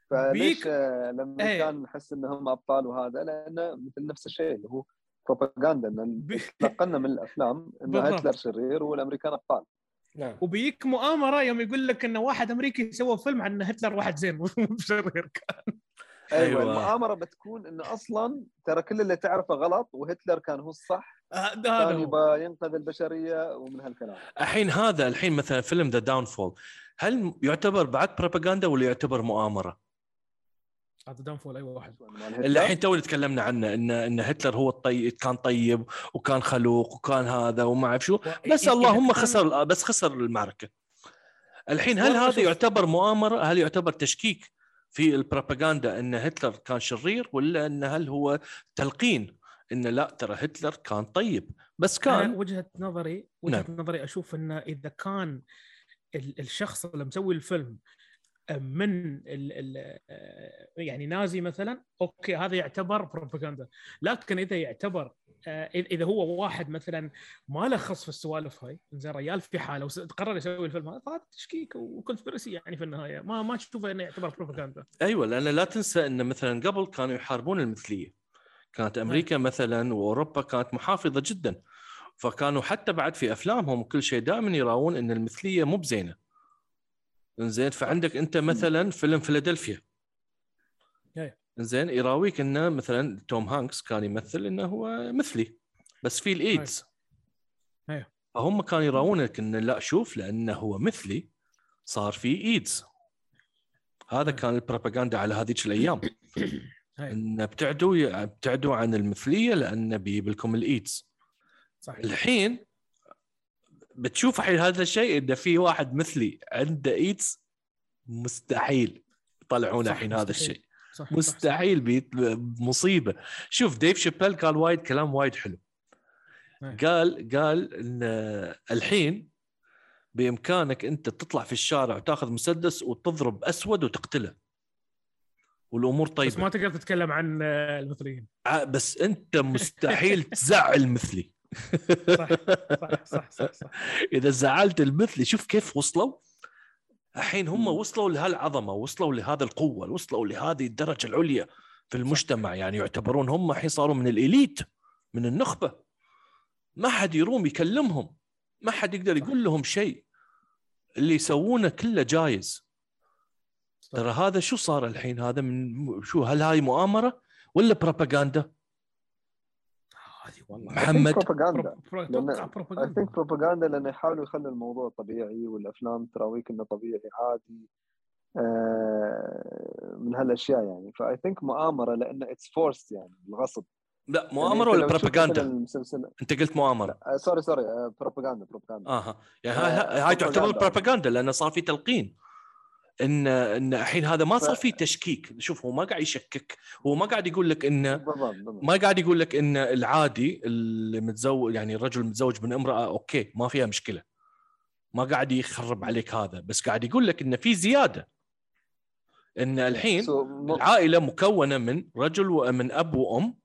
فليش بيك- آه، لما أي. كان نحس إنهم أبطال وهذا لأنه مثل نفس الشيء اللي هو بروباغندا إن تلقنا من الأفلام ان. هتلر شرير والأمريكان أبطال نعم وبيك مؤامرة يوم يقول لك إن واحد أمريكي سوى فيلم عن هتلر واحد زين مو شرير أيوه, أيوة. المؤامرة بتكون انه أصلا ترى كل اللي تعرفه غلط وهتلر كان هو الصح هذا كان هو يبغى ينقذ البشرية ومن هالكلام الحين هذا الحين مثلا فيلم The Downfall هل يعتبر بعد بروباغندا ولا يعتبر مؤامرة؟ هذا Downfall أي واحد اللي الحين تو تكلمنا عنه إن إن هتلر هو الطيب كان طيب وكان خلوق وكان هذا وما أعرف شو بس اللهم خسر بس خسر المعركة. الحين هل هذا يعتبر مؤامرة؟ هل يعتبر تشكيك في البروباغندا إن هتلر كان شرير ولا إن هل هو تلقين إن لا ترى هتلر كان طيب بس كان وجهة نظري وجهة نعم. نظري أشوف إنه إذا كان ال- الشخص اللي مسوي الفيلم من ال ال يعني نازي مثلا أوكي هذا يعتبر بروباغندا لكن إذا يعتبر آه، إذا هو واحد مثلا ما له خص في السوالف هاي زين ريال في حاله وقرر يسوي الفيلم هذا فهذا تشكيك و conspiracy يعني في النهاية. ما ما تشوفه إنه يعتبر بروباغندا أيوه لأن لا تنسى إن مثلا قبل كانوا يحاربون المثلية. كانت أمريكا مثلا وأوروبا كانت محافظة جدا. فكانوا حتى بعد في أفلامهم وكل شيء دائما يراون إن المثلية مو بزينة. زين فعندك أنت مثلا فيلم فيلادلفيا أي. زين يراويك إنه مثلا توم هانكس كان يمثل إنه هو مثلي بس في الايدز أي. فهم كانوا يراونك إنه لا شوف لأنه هو مثلي صار في إيدز هذا أي. كان البروباغندا على هذيك الأيام أي. إن ابتعدوا ابتعدوا عن المثلية لأن بيجيب لكم الإيدز صح الحين بتشوف الحين هذا الشيء إن في واحد مثلي عنده إيدز مستحيل يطلعون صح، الحين هذا. الشيء. صح صح، مستحيل بيت مصيبة. شوف ديف شابيل قال وايد كلام وايد حلو. نعم. قال قال إن الحين بإمكانك أنت تطلع في الشارع وتاخذ مسدس وتضرب أسود وتقتله. والأمور صح. طيبة. بس ما تقدر تتكلم عن آه، المثليين. ع- بس أنت مستحيل تزعل مثلي. صح صح صح صح, صح. إذا زعلت المثلي شوف كيف وصلوا. الحين هم. وصلوا لهالعظمة وصلوا لهذا القوة وصلوا لهذه الدرجة العليا في المجتمع. يعني يعتبرون هم الحين صاروا من الإليت من النخبة. ما حد يروم يكلمهم. ما حد يقدر يقول لهم شيء. اللي يسوونه كله جايز. ترى هذا شو صار الحين؟ هذا من شو هل هاي مؤامرة ولا بروباغندا هذه والله. محمد. بروباغندا اي بروباغندا ثينك بروباغندا لأنه يحاولوا يخلوا الموضوع طبيعي والأفلام تراويك إنه طبيعي عادي آه، من هالأشياء يعني. ف I think مؤامرة لأنه it's force يعني بالغصب لا يعني مؤامرة أنت ولا بروباغندا أنت قلت مؤامرة. آه، sorry sorry آه، propaganda propaganda آها. يعني آه، هاي هاي تعتبر. بروباغندا لأنه صار في تلقين. إن إن الحين هذا ما صار ف- في تشكيك. شوف هو ما قاعد يشكك. هو ما قاعد يقول لك انه بالضبط بالضبط. ما قاعد يقول لك إن العادي اللي متزوج يعني الرجل متزوج من امرأة أوكي ما فيها مشكلة. ما قاعد يخرب عليك هذا. بس قاعد يقول لك إن في زيادة. إن الحين العائلة مكونة من رجل ومن أب وأم.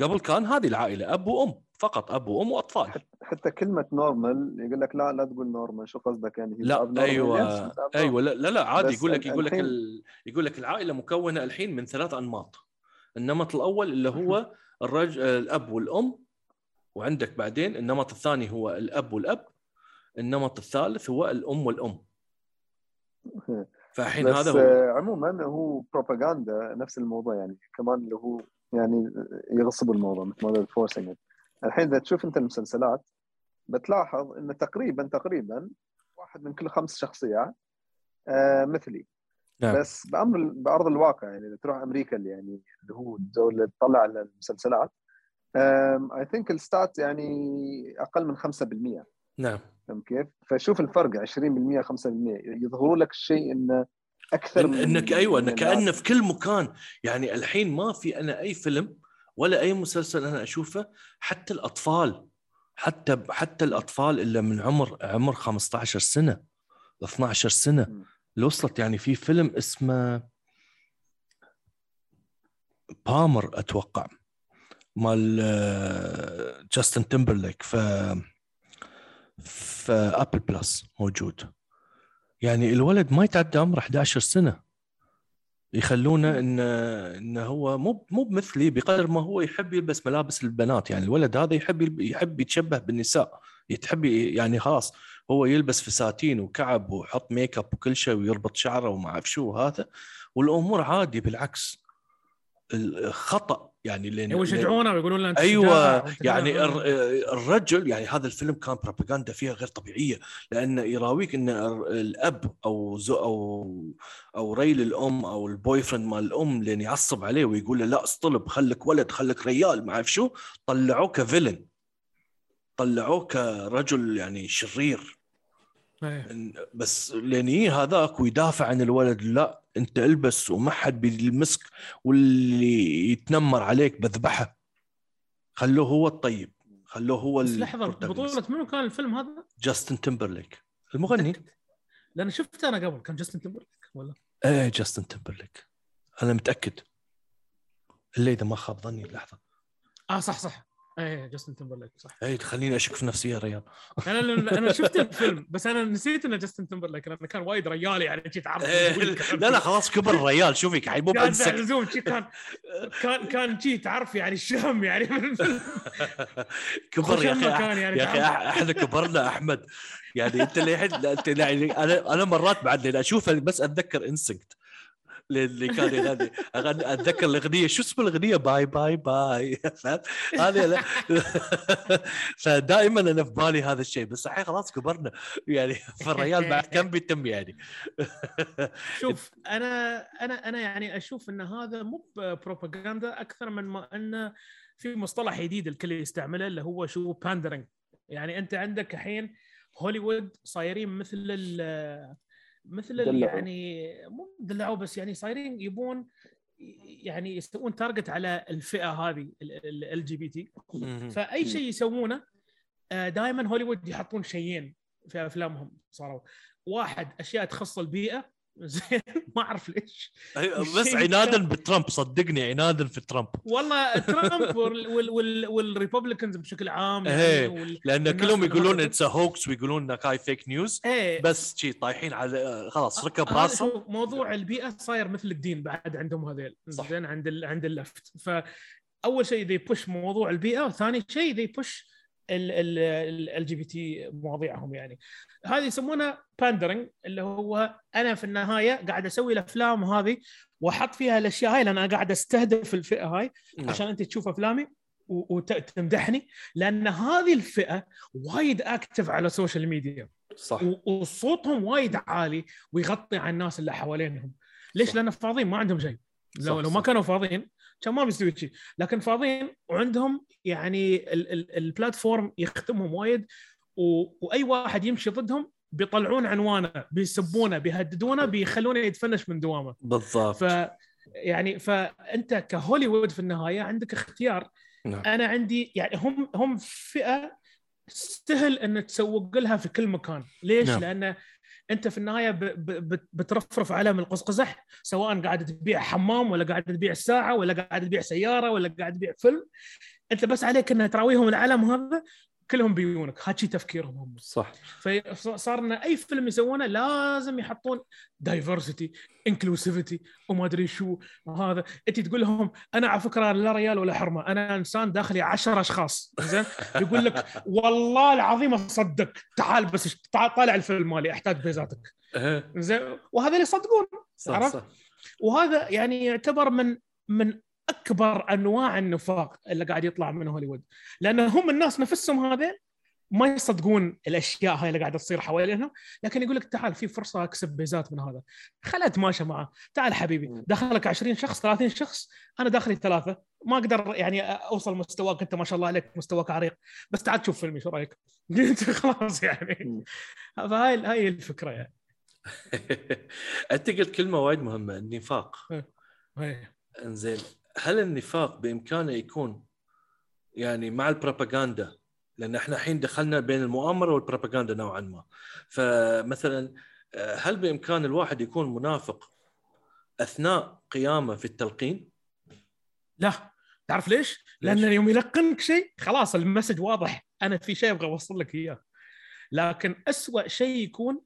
قبل كان هذه العائلة أب وأم. فقط أب وأم وأطفال. حتى كلمة normal يقول لك لا لا تقول نورمال شو قصدك يعني؟ لا. Yes, أيوه. أيوه لا لا, لا عادي يقول لك يقول لك. يقول لك العائلة مكونة الحين من ثلاث أنماط. النمط الأول اللي هو الرجل الأب والأم وعندك بعدين النمط الثاني هو الأب والأب. النمط الثالث هو الأم والأم. فالحين هذا هو. آه، عموما هو بروباغندا نفس الموضوع يعني كمان اللي هو يعني يغصبوا الموضوع مثل ما فورسنج الحين إذا تشوف أنت المسلسلات بتلاحظ انه تقريبا تقريبا واحد من كل خمس شخصيات آه مثلي نعم. بس بأمر بأرض الواقع يعني إذا تروح أمريكا اللي يعني اللي هو الدول اللي تطلع على المسلسلات اي ثينك الستات يعني أقل من 5% نعم فهمت كيف؟ فشوف الفرق 20% 5% يظهروا لك الشيء انه أكثر إن انك أيوه من انك كانه. في كل مكان يعني الحين ما في أنا أي فيلم ولا أي مسلسل أنا أشوفه حتى الأطفال حتى حتى الأطفال اللي من عمر عمر 15 سنة 12 سنة. اللي وصلت يعني في فيلم اسمه Palmer أتوقع مال آه، جاستن تيمبرليك ف في Apple Plus موجود يعني الولد ما يتعدى عمره 11 سنة يخلونه إن إن هو مو مو بمثلي بقدر ما هو يحب يلبس ملابس البنات. يعني الولد هذا يحب يحب يتشبه بالنساء. يتحب يعني خلاص هو يلبس فساتين وكعب ويحط ميك اب وكل شيء ويربط شعره وما أعرف شو هذا والأمور عادي بالعكس. الخطا يعني لأن هو يشجعونه ويقولون شجاع أيوه يعني الرجل يعني هذا الفيلم كان بروباغندا فيها غير طبيعية لأنه يراويك إن الأب أو زو أو أو ريل الأم أو ال boyfriend مال الأم لين يعصب عليه ويقول له لا اصطلب خلك ولد خلك ريال ما أعرف شو طلعوه ك villain طلعوه كرجل يعني شرير. إيه. بس لين يجي هذاك ويدافع عن الولد لا. انت البس وما حد بيلمسك واللي يتنمر عليك بذبحه. خلوه هو الطيب خلوه هو بس لحظة. بطولة منو كان الفيلم هذا؟ جاستن تيمبرليك المغني؟ لأن شفته أنا قبل كان جاستن تمبرليك ولا؟ إيه جاستن تيمبرليك أنا متأكد. إلا إذا ما خاب ظني لحظه آه صح صح. إيه جاستن تمبرليك صح. إيه تخليني أشك في نفسي يا ريال. أنا أنا شفت الفيلم بس أنا نسيت انه جاستن تمبرليك لأنه كان وايد ريالي يعني جيت إيه لا لا خلاص كبر الريال شوفك الحين مو كان لزوم كان كان كان تعرف يعني الشهم يعني. كبر يا أخي كان يعني يا أخي إحنا كبرنا أحمد. يعني أنت لا، أنت يعني أنا أنا مرات بعد أشوفه بس أتذكر إنسكت. اللي كان يغني أتذكر الأغنية. شو اسم الأغنية؟ Bye Bye Bye؟ هذه. فدائما أنا في بالي هذا الشيء. بس الحين خلاص كبرنا. يعني فالريال بعد كم بيتم يعني؟ شوف أنا أنا أنا يعني أشوف إن هذا مو بروباغندا أكثر من ما إنه في مصطلح جديد الكل يستعمله اللي هو شو؟ pandering يعني أنت عندك الحين هوليوود صايرين مثل مثل دلعوا. يعني مو دلعوا بس يعني صايرين يبون يعني يسوون target على الفئة هذه LGBT فأي شيء يسوونه دائما هوليوود يحطون شيئين في أفلامهم صاروا. واحد أشياء تخص البيئة. زين. ما أعرف ليش. بس عنادا بترامب صدقني عنادا في ترامب. والله ترامب وال- وال- وال- وال Republicans بشكل عام إيه، يعني وال... لأن كلهم يقولون it's hoax ويقولون انك هاي fake news بس شي طايحين على خلاص ركب هذا راسهم. موضوع البيئة صاير مثل الدين بعد عندهم هذيل. زين عند ال... عند ال left فأول شيء they push موضوع البيئة وثاني شيء they push LGBT مواضيعهم يعني هذه يسمونها pandering اللي هو أنا في النهاية قاعد أسوي الأفلام هذه وأحط فيها الأشياء هاي لأن أنا قاعد أستهدف الفئة هاي نعم. عشان أنت تشوف أفلامي وتمدحني لأن هذه الفئة وايد active على ال social media صح وصوتهم وايد عالي ويغطي على الناس اللي حوالينهم ليش صح. لأن فاضيين ما عندهم شيء لو, صح، لو ما. كانوا فاضيين كان ما بيسوي شيء. لكن فاضيين وعندهم يعني ال- ال- البلاتفورم يخدمهم وايد و... وأي واحد يمشي ضدهم بيطلعون عنوانه بيسبونه بيهددونه بيخلونه يتفنش من دوامه. بالضبط. ف يعني فأنت كهوليوود في النهاية عندك اختيار. نعم. أنا عندي يعني هم هم فئة سهل إن تسوق لها في كل مكان. ليش؟ نعم. لأن انت في النهاية ب- ب- بت- بترفرف عليهم القوس قزح سواء قاعد تبيع حمام ولا قاعد تبيع ساعة ولا قاعد تبيع سيارة ولا قاعد تبيع فيلم. انت بس عليك انك تراويهم العلم هذا كلهم بيونك هذا شي تفكيرهم هم. صح. فصار لنا أي فيلم يسوونه لازم يحطون diversity inclusivity وما أدري شو وهذا أنت تقول لهم أنا على فكرة لا ريال ولا حرمة أنا إنسان داخلي عشر أشخاص زين؟ يقول لك والله العظيم أصدق تعال بس تعال طالع الفيلم مالي أحتاج بيزاتك. زين؟ وهذا اللي يصدقون صح؟ صح. وهذا يعني يعتبر من من أكبر أنواع النفاق اللي قاعد يطلع من هوليوود. لأن هم الناس نفسهم هذين ما يصدقون الأشياء هاي اللي قاعدة تصير حوالينهم. لكن يقول لك تعال في فرصة أكسب بيزات من هذا. خلها اتماشى معه. تعال حبيبي. دخلك 20 شخص 30 شخص أنا داخلي ثلاثة. ما أقدر يعني أوصل مستواك. أنت ما شاء الله عليك مستواك عريق. بس تعال تشوف فيلمي شو رأيك؟ خلاص يعني. فهاي هاي الفكرة يعني. أنت قلت كلمة وايد مهمة النفاق. هاي. إنزين. هل النفاق بإمكانه يكون يعني مع البروباغندا لأن إحنا الحين دخلنا بين المؤامرة والبروباغندا نوعا ما فمثلا هل بإمكان الواحد يكون منافق أثناء قيامه في التلقين؟ لا تعرف ليش؟ لأن ليش؟ يوم يلقنك شيء خلاص المسج واضح أنا في شيء أبغى أوصل لك إياه لكن أسوأ شيء يكون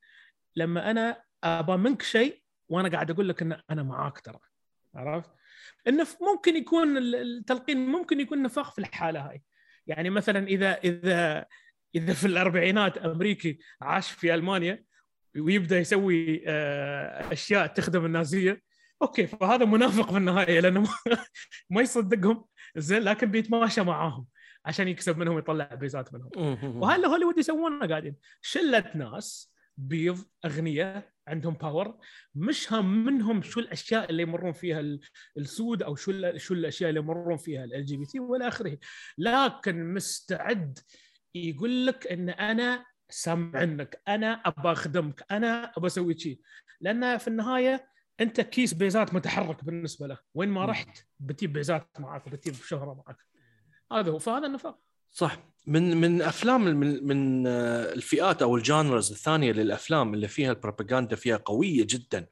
لما أنا ابى منك شيء وأنا قاعد أقول لك إن أنا معاك ترى عرفت؟ إنه ممكن يكون ال- التلقين ممكن يكون نفاق في الحالة هاي. يعني مثلا إذا إذا إذا في الأربعينات أمريكي عاش في ألمانيا ويبدأ يسوي آه، أشياء تخدم النازية okay فهذا منافق في النهاية لأنه ما- يصدقهم زين لكن بيتماشى معاهم عشان يكسب منهم يطلع بيزات منهم. وهلا هوليوود يسوونها قاعدين. شلة ناس بيض اغنياء عندهم power مش هم منهم شو الأشياء اللي يمرون فيها ال- السود أو شو شو الأشياء اللي يمرون فيها ال GBT وإلى آخره. لكن مستعد يقول لك إن أنا سامع عنك أنا ابى أخدمك أنا ابى أسوي شيء لأن في النهاية أنت كيس بيزات متحرك بالنسبة له وين ما. رحت بتجيب بيزات معك وبتجيب شهرة معك. هذا هو. فهذا النفاق. صح. من من أفلام من من آه، الفئات أو ال genres الثانية للأفلام اللي فيها البروباغندا فيها قوية جدا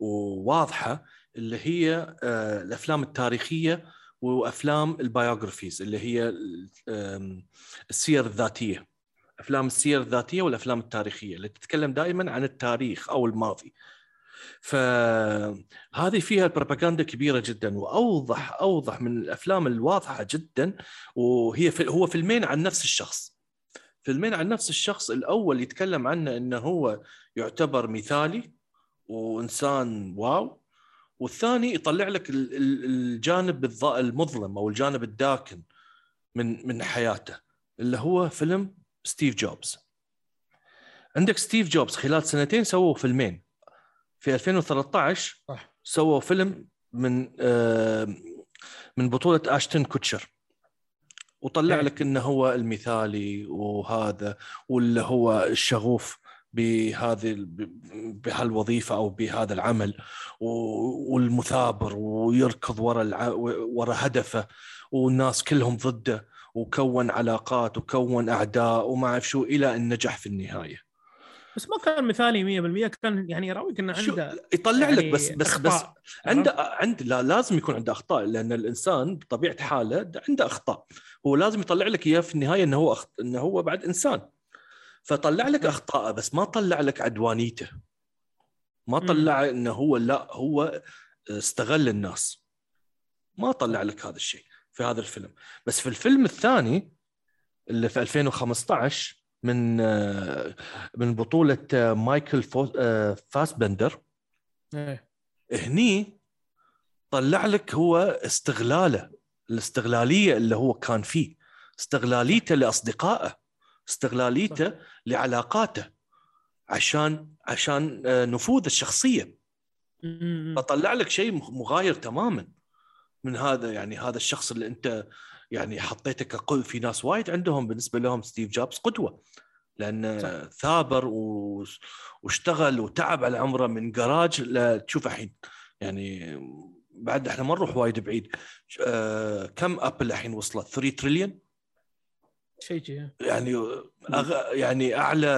وواضحة اللي هي آه، الأفلام التاريخية وأفلام ال biographies اللي هي السير الذاتية. أفلام السير الذاتية والأفلام التاريخية اللي تتكلم دائما عن التاريخ أو الماضي. فهذه فيها البروباغندا كبيرة جدا وأوضح أوضح من الأفلام الواضحة جدا وهي في هو فيلمين عن نفس الشخص. فيلمين عن نفس الشخص الأول يتكلم عنه إنه هو يعتبر مثالي وإنسان wow والثاني يطلع لك ال- ال- الجانب المظلم أو الجانب الداكن من من حياته اللي هو فيلم ستيف جوبز. عندك ستيف جوبز خلال سنتين سووا فيلمين. في 2013 صح. سووا فيلم من آه، من بطولة أشتن كوتشر وطلع إيه. لك إنه هو المثالي وهذا واللي هو الشغوف بهذه بهالوظيفة أو بهذا العمل والمثابر ويركض ورا الع... ورا هدفه والناس كلهم ضده وكون علاقات وكون أعداء وما أعرف شو إلى ان نجح في النهاية بس ما كان مثالي 100% كان يعني يراويك إنه عنده يطلع يعني لك بس بس أخطاء. بس عنده عنده لا لازم يكون عنده أخطاء لأن الإنسان بطبيعة حاله عنده أخطاء. هو لازم يطلع لك إياه في النهاية إنه هو أخط... إنه هو بعد إنسان. فطلع لك اخطاءه بس ما طلع لك عدوانيته. ما. طلع إنه هو لا هو استغل الناس. ما طلع لك هذا الشيء في هذا الفيلم. بس في الفيلم الثاني اللي في 2015 من آه، من بطولة آه، مايكل آه، فاسبندر. إيه. هني طلع لك هو استغلاله الاستغلالية اللي هو كان فيه استغلاليته لأصدقائه استغلاليته لعلاقاته عشان عشان نفوذ الشخصية. فطلع لك شيء مغ- مغاير تماما من هذا يعني هذا الشخص اللي أنت يعني حطيته كقدوه في ناس وايد عندهم بالنسبة لهم ستيف جوبز قدوة. لأن صح. ثابر و... واشتغل وتعب على عمره من جراج لتشوف الحين. يعني بعد إحنا ما نروح وايد بعيد. آه كم أبل الحين وصلت؟ 3 تريليون شيء يعني أغ... يعني أعلى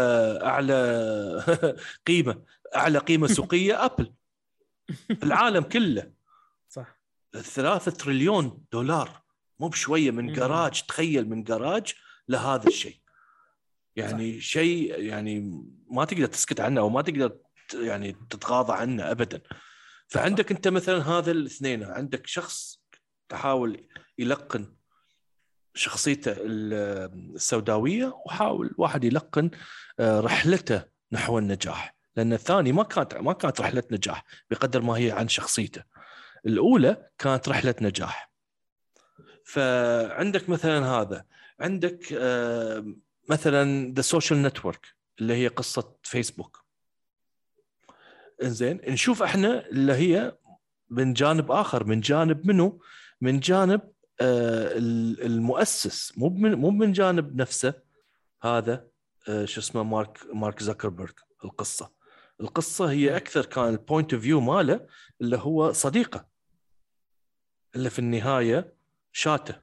أعلى قيمة أعلى قيمة سوقية أبل. العالم كله. صح. ثلاثة تريليون دولار. مو بشوية من. جراج تخيل من جراج لهذا الشيء. يعني شيء يعني ما تقدر تسكت عنه أو ما تقدر يعني تتغاضى عنه ابدا. فعندك أنت مثلا هذا الاثنين عندك شخص تحاول يلقن شخصيته ال- السوداوية وحاول واحد يلقن آه، رحلته نحو النجاح. لأن الثاني ما كانت ما كانت رحلة نجاح بقدر ما هي عن شخصيته. الأولى كانت رحلة نجاح. فعندك مثلا هذا. عندك آه، مثلا The Social Network اللي هي قصة فيسبوك إنزين نشوف إحنا اللي هي من جانب آخر. من جانب منو؟ من جانب آه، ال- المؤسس. مو من مو من جانب نفسه. هذا آه، شو اسمه مارك مارك زكربرج القصة. القصة هي أكثر كان ال point of view ماله اللي هو صديقه. اللي في النهاية شاته.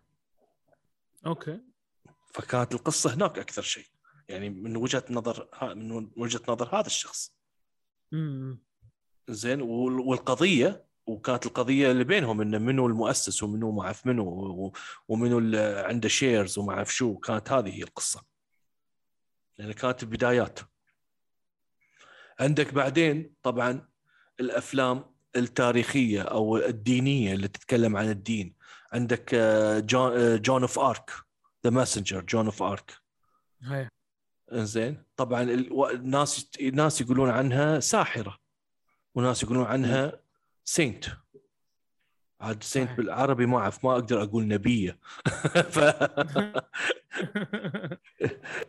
okay. فكانت القصة هناك أكثر شيء. يعني من وجهة نظر من وجهة نظر هذا الشخص. م- زين وال- والقضية وكانت القضية اللي بينهم إنه منو المؤسس ومنو ما أعرف منو ومنو اللي عنده shares وما أعرف شو. كانت هذه هي القصة. لأن كانت البدايات عندك بعدين طبعا الأفلام التاريخية أو الدينية اللي تتكلم عن الدين. عندك Joan Joan of Arc The Messenger Joan of Arc إنزين. طبعا الناس الناس يقولون عنها ساحرة وناس يقولون عنها saint عاد saint. بالعربي ما أعرف ما أقدر أقول نبية. ف...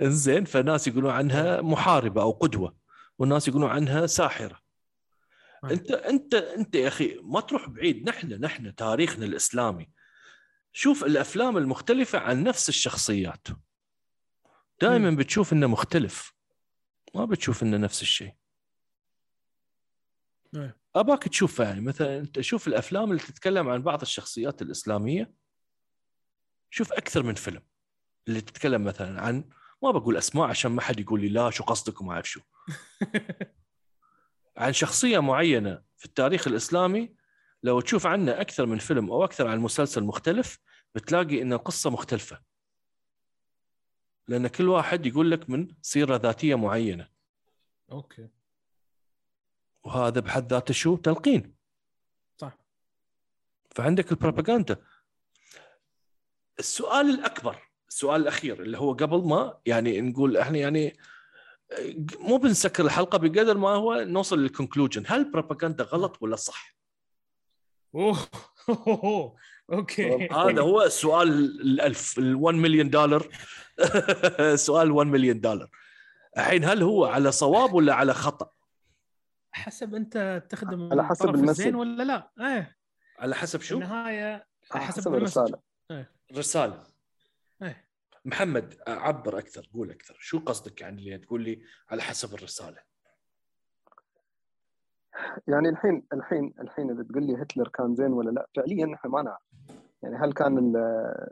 إنزين فناس يقولون عنها محاربة أو قدوة والناس يقولون عنها ساحرة. أنت أنت أنت يا أخي ما تروح بعيد. نحن نحن تاريخنا الإسلامي. شوف الأفلام المختلفة عن نفس الشخصيات. دائما بتشوف إنه مختلف. ما بتشوف إنه نفس الشيء. إيه. أباك تشوف يعني مثلا أنت شوف الأفلام اللي تتكلم عن بعض الشخصيات الإسلامية. شوف أكثر من فيلم اللي تتكلم مثلا عن ما بقول أسماء عشان ما حد يقول لي لا شو قصدك وما أعرف شو. عن شخصية معينة في التاريخ الإسلامي لو تشوف عنه أكثر من فيلم أو أكثر عن مسلسل مختلف بتلاقي إن القصة مختلفة. لأن كل واحد يقول لك من سيرة ذاتية معينة. أوكي. وهذا بحد ذاته شو؟ تلقين. صح. فعندك البروباغندا. السؤال الأكبر السؤال الأخير اللي هو قبل ما يعني نقول إحنا يعني مو بنسكر الحلقة بقدر ما هو نوصل لل conclusion هل البروباغندا غلط ولا صح؟ أوه. okay. هذا هو السؤال الألف ال 1 مليون دولار سؤال 1 مليون دولار الحين هل هو على صواب ولا على خطأ؟ حسب أنت تخدم على حسب ال message. الزين ولا لا. إيه. على حسب في شو؟ النهاية على حسب حسب ال message. الرسالة. رساله إيه. محمد عبر أكثر قول أكثر. شو قصدك يعني اللي تقول لي على حسب الرسالة؟ يعني الحين الحين الحين إذا تقول لي هتلر كان زين ولا لا فعليا نحن ما نعرف. يعني هل كان ال-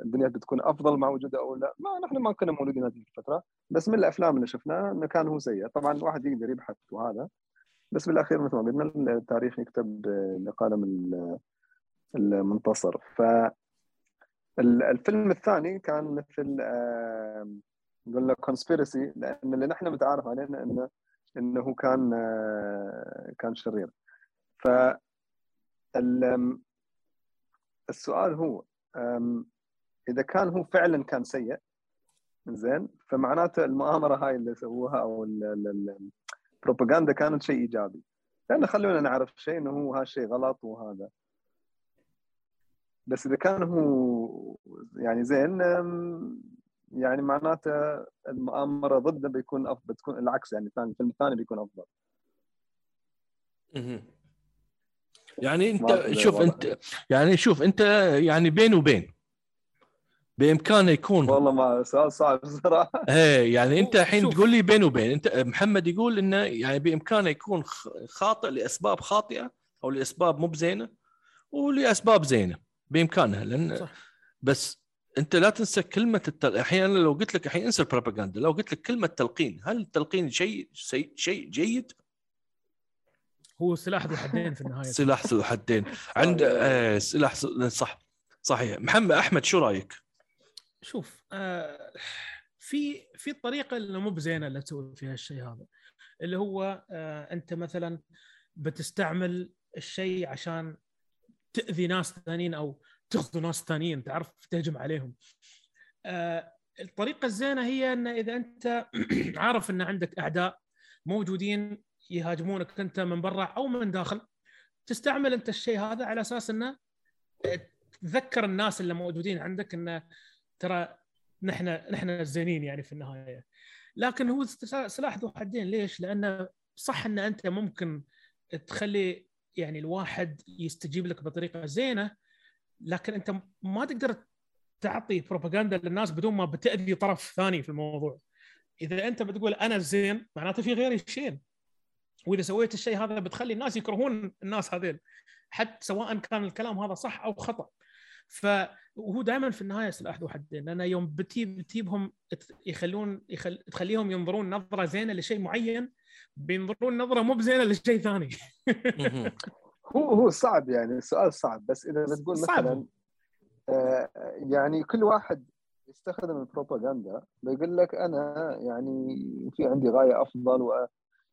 الدنيا بتكون أفضل مع وجوده أو لا؟ ما نحن ما كنا مولودين هذه الفترة. بس من الأفلام اللي شفناها إنه كان هو سيء. طبعا الواحد يقدر يبحث وهذا بس بالأخير مثل ما قلنا التاريخ يكتب بقلم ال- المنتصر. ف ال- الفيلم الثاني كان مثل آم، قلنا كونسبيرسي لأن اللي نحن متعارف علينا إنه إنه كان آه، كان شرير. ف ال- السؤال هو إذا كان هو فعلا كان سيء زين فمعناته المؤامرة هاي اللي سووها أو ال- ال- ال- البروباغندا كانت شيء إيجابي. لأن خلونا نعرف شيء إنه هو هالشيء غلط وهذا. بس إذا كان هو يعني زين يعني معناته المؤامرة ضده بيكون افضل بتكون العكس يعني الثاني الفيلم الثاني بيكون أفضل. يعني أنت شوف أنت يعني شوف أنت يعني بين وبين. بإمكانه يكون والله ما سؤال صعب صراحة. إيه يعني أنت الحين تقول لي بين وبين. أنت محمد يقول إنه يعني بإمكانه يكون خاطئ لأسباب خاطئة أو لأسباب مو بزينة ولأسباب زينة بامكانها لأن صح. بس أنت لا تنسى كلمة التل... أحيانا لو قلت لك الحين انسى البروباغندا لو قلت لك كلمة تلقين هل التلقين شيء شيء جيد؟ هو سلاح ذو حدين في النهاية سلاح ذو حدين عند آه سلاح صح صحيح محمد أحمد شو رأيك؟ شوف آه في في طريقة اللي مو بزينة اللي تسوي فيها الشيء هذا اللي هو آه أنت مثلا بتستعمل الشيء عشان تأذي ناس ثانيين أو تغزو ناس ثانيين تعرف تهجم عليهم. آه الطريقة الزينة هي إن إذا أنت عارف إن عندك أعداء موجودين يهاجمونك أنت من برا أو من داخل تستعمل أنت الشيء هذا على أساس إنه تذكر الناس اللي موجودين عندك انه ترى نحن نحن الزينين يعني في النهاية. لكن هو سلاح ذو حدين. ليش؟ لأنه صح إن أنت ممكن تخلي يعني الواحد يستجيب لك بطريقة زينة لكن أنت ما تقدر تعطي بروباغندا للناس بدون ما بتأذي طرف ثاني في الموضوع. إذا أنت بتقول أنا الزين معناته في غيري الشين وإذا سويت الشيء هذا بتخلي الناس يكرهون الناس هذيل. حتى سواء كان الكلام هذا صح أو خطأ. فهو دائما في النهاية سلاح ذو حدين. لأن يوم بتجيب بتجيبهم يخلون يخل... تخليهم ينظرون نظرة زينة لشيء معين بينظرون نظرة مو بزينة لشيء ثاني. هو هو صعب يعني السؤال صعب بس إذا بتقول مثلا آه يعني كل واحد يستخدم البروباغندا بيقول لك أنا يعني في عندي غاية أفضل و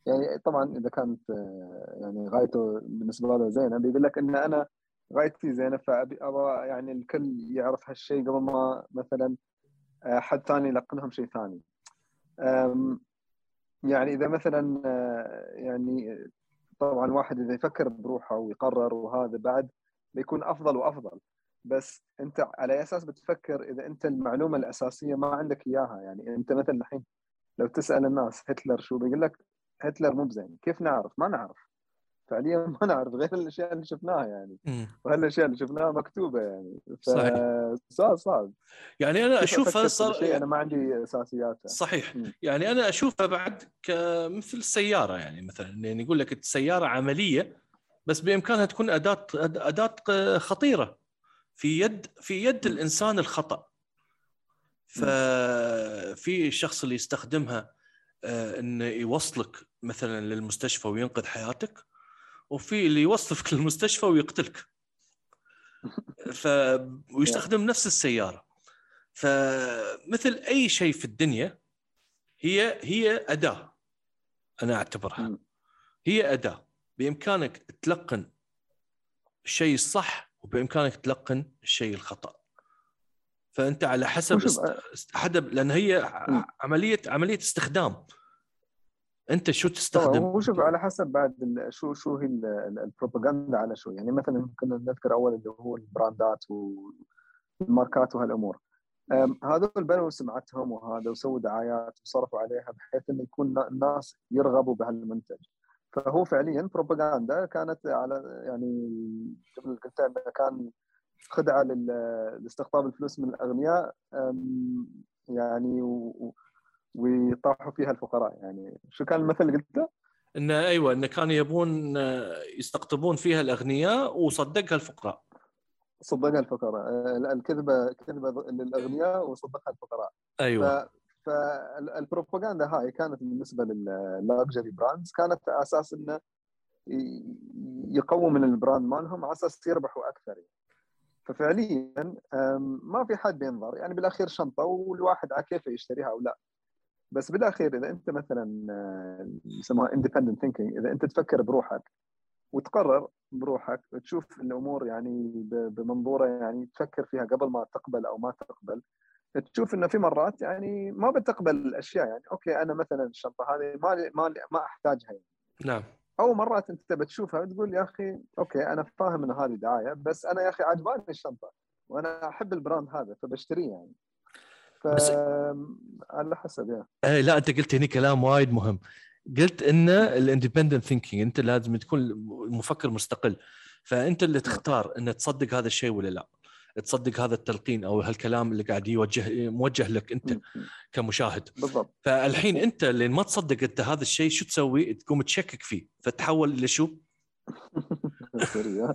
يعني طبعا إذا كانت آه، يعني غايته بالنسبة له زينة بيقول لك إن أنا غايتي زينة فأبي أبغى يعني الكل يعرف هالشيء قبل ما مثلا آه، حد ثاني يلقنهم شيء ثاني. يعني إذا مثلا آه، يعني طبعا الواحد إذا يفكر بروحه ويقرر وهذا بعد بيكون أفضل وأفضل. بس أنت على أساس بتفكر إذا أنت المعلومة الأساسية ما عندك إياها يعني أنت مثلا الحين لو تسأل الناس هتلر شو بيقول لك هتلر مو بزين كيف نعرف؟ ما نعرف. فعليا ما نعرف غير الأشياء اللي شفناها يعني وهالاشياء اللي شفناها مكتوبة يعني؟ صحيح. سؤال صعب. يعني أنا اشوفها صار أنا ما عندي أساسيات صحيح. م. يعني أنا اشوفها بعد كمثل السيارة يعني مثلا يعني يقول لك السيارة عملية بس بإمكانها تكون أداة أداة خطيرة في يد في يد الإنسان الخطأ. ففي الشخص اللي يستخدمها آه، إنه يوصلك مثلا للمستشفى وينقذ حياتك. وفي اللي يوصفك للمستشفى ويقتلك. ف ويستخدم نفس السيارة. فمثل أي شيء في الدنيا هي هي أداة. أنا أعتبرها. هي أداة. بإمكانك تلقن الشيء الصح وبإمكانك تلقن الشيء الخطأ. فأنت على حسب حسب لأن هي عملية عملية استخدام. انت شو تستخدم؟ هو شوف على حسب بعد شو شو هي البروباغندا على شو. يعني مثلا كنا نذكر أول اللي هو البراندات والماركات وهالأمور. هذول بنوا سمعتهم وهذا وسووا دعايات وصرفوا عليها بحيث إنه يكون الناس يرغبوا بهالمنتج. فهو فعليا بروباغندا كانت على يعني قبل قلت إنه كان خدعة لاستقطاب الفلوس من الأغنياء. يعني ويطاحوا فيها الفقراء. يعني شو كان المثل اللي قلته؟ انه أيوه انه كانوا يبون يستقطبون فيها الأغنياء وصدقها الفقراء. صدقها الفقراء. الكذبة كذبة للأغنياء وصدقها الفقراء. أيوه. فالبروباغندا هاي كانت بالنسبة لل luxury brands كانت على أساس إنه يقوم من ال brand مالهم على أساس يربحوا أكثر. يعني. ففعليا ما في حد بينظر. يعني بالأخير شنطة والواحد على كيفه يشتريها أو لا. بس بالأخير إذا أنت مثلا آه، يسموها independent thinking إذا أنت تفكر بروحك وتقرر بروحك تشوف الأمور يعني بمنظورة يعني تفكر فيها قبل ما تقبل أو ما تقبل تشوف إنه في مرات يعني ما بتقبل الأشياء يعني okay أنا مثلا الشنطة هذه ما ما ما أحتاجها يعني. نعم أو مرات أنت بتشوفها وتقول يا أخي okay أنا فاهم إن هذه دعاية بس أنا يا أخي عجباني الشنطة وأنا أحب ال brand هذا فبشتريه يعني بس- على حسب يعني إيه لا أنت قلت هنا كلام وايد مهم. قلت إن ال independent thinking أنت لازم تكون مفكر مستقل. فأنت اللي تختار إن تصدق هذا الشيء ولا لا. تصدق هذا التلقين أو هالكلام اللي قاعد يوجه موجه لك أنت م- م. كمشاهد. بالضبط. فالحين أنت لين ما تصدق أنت هذا الشيء شو تسوي؟ تقوم تشكك فيه. فتحول إلى شو؟ سوري، ها؟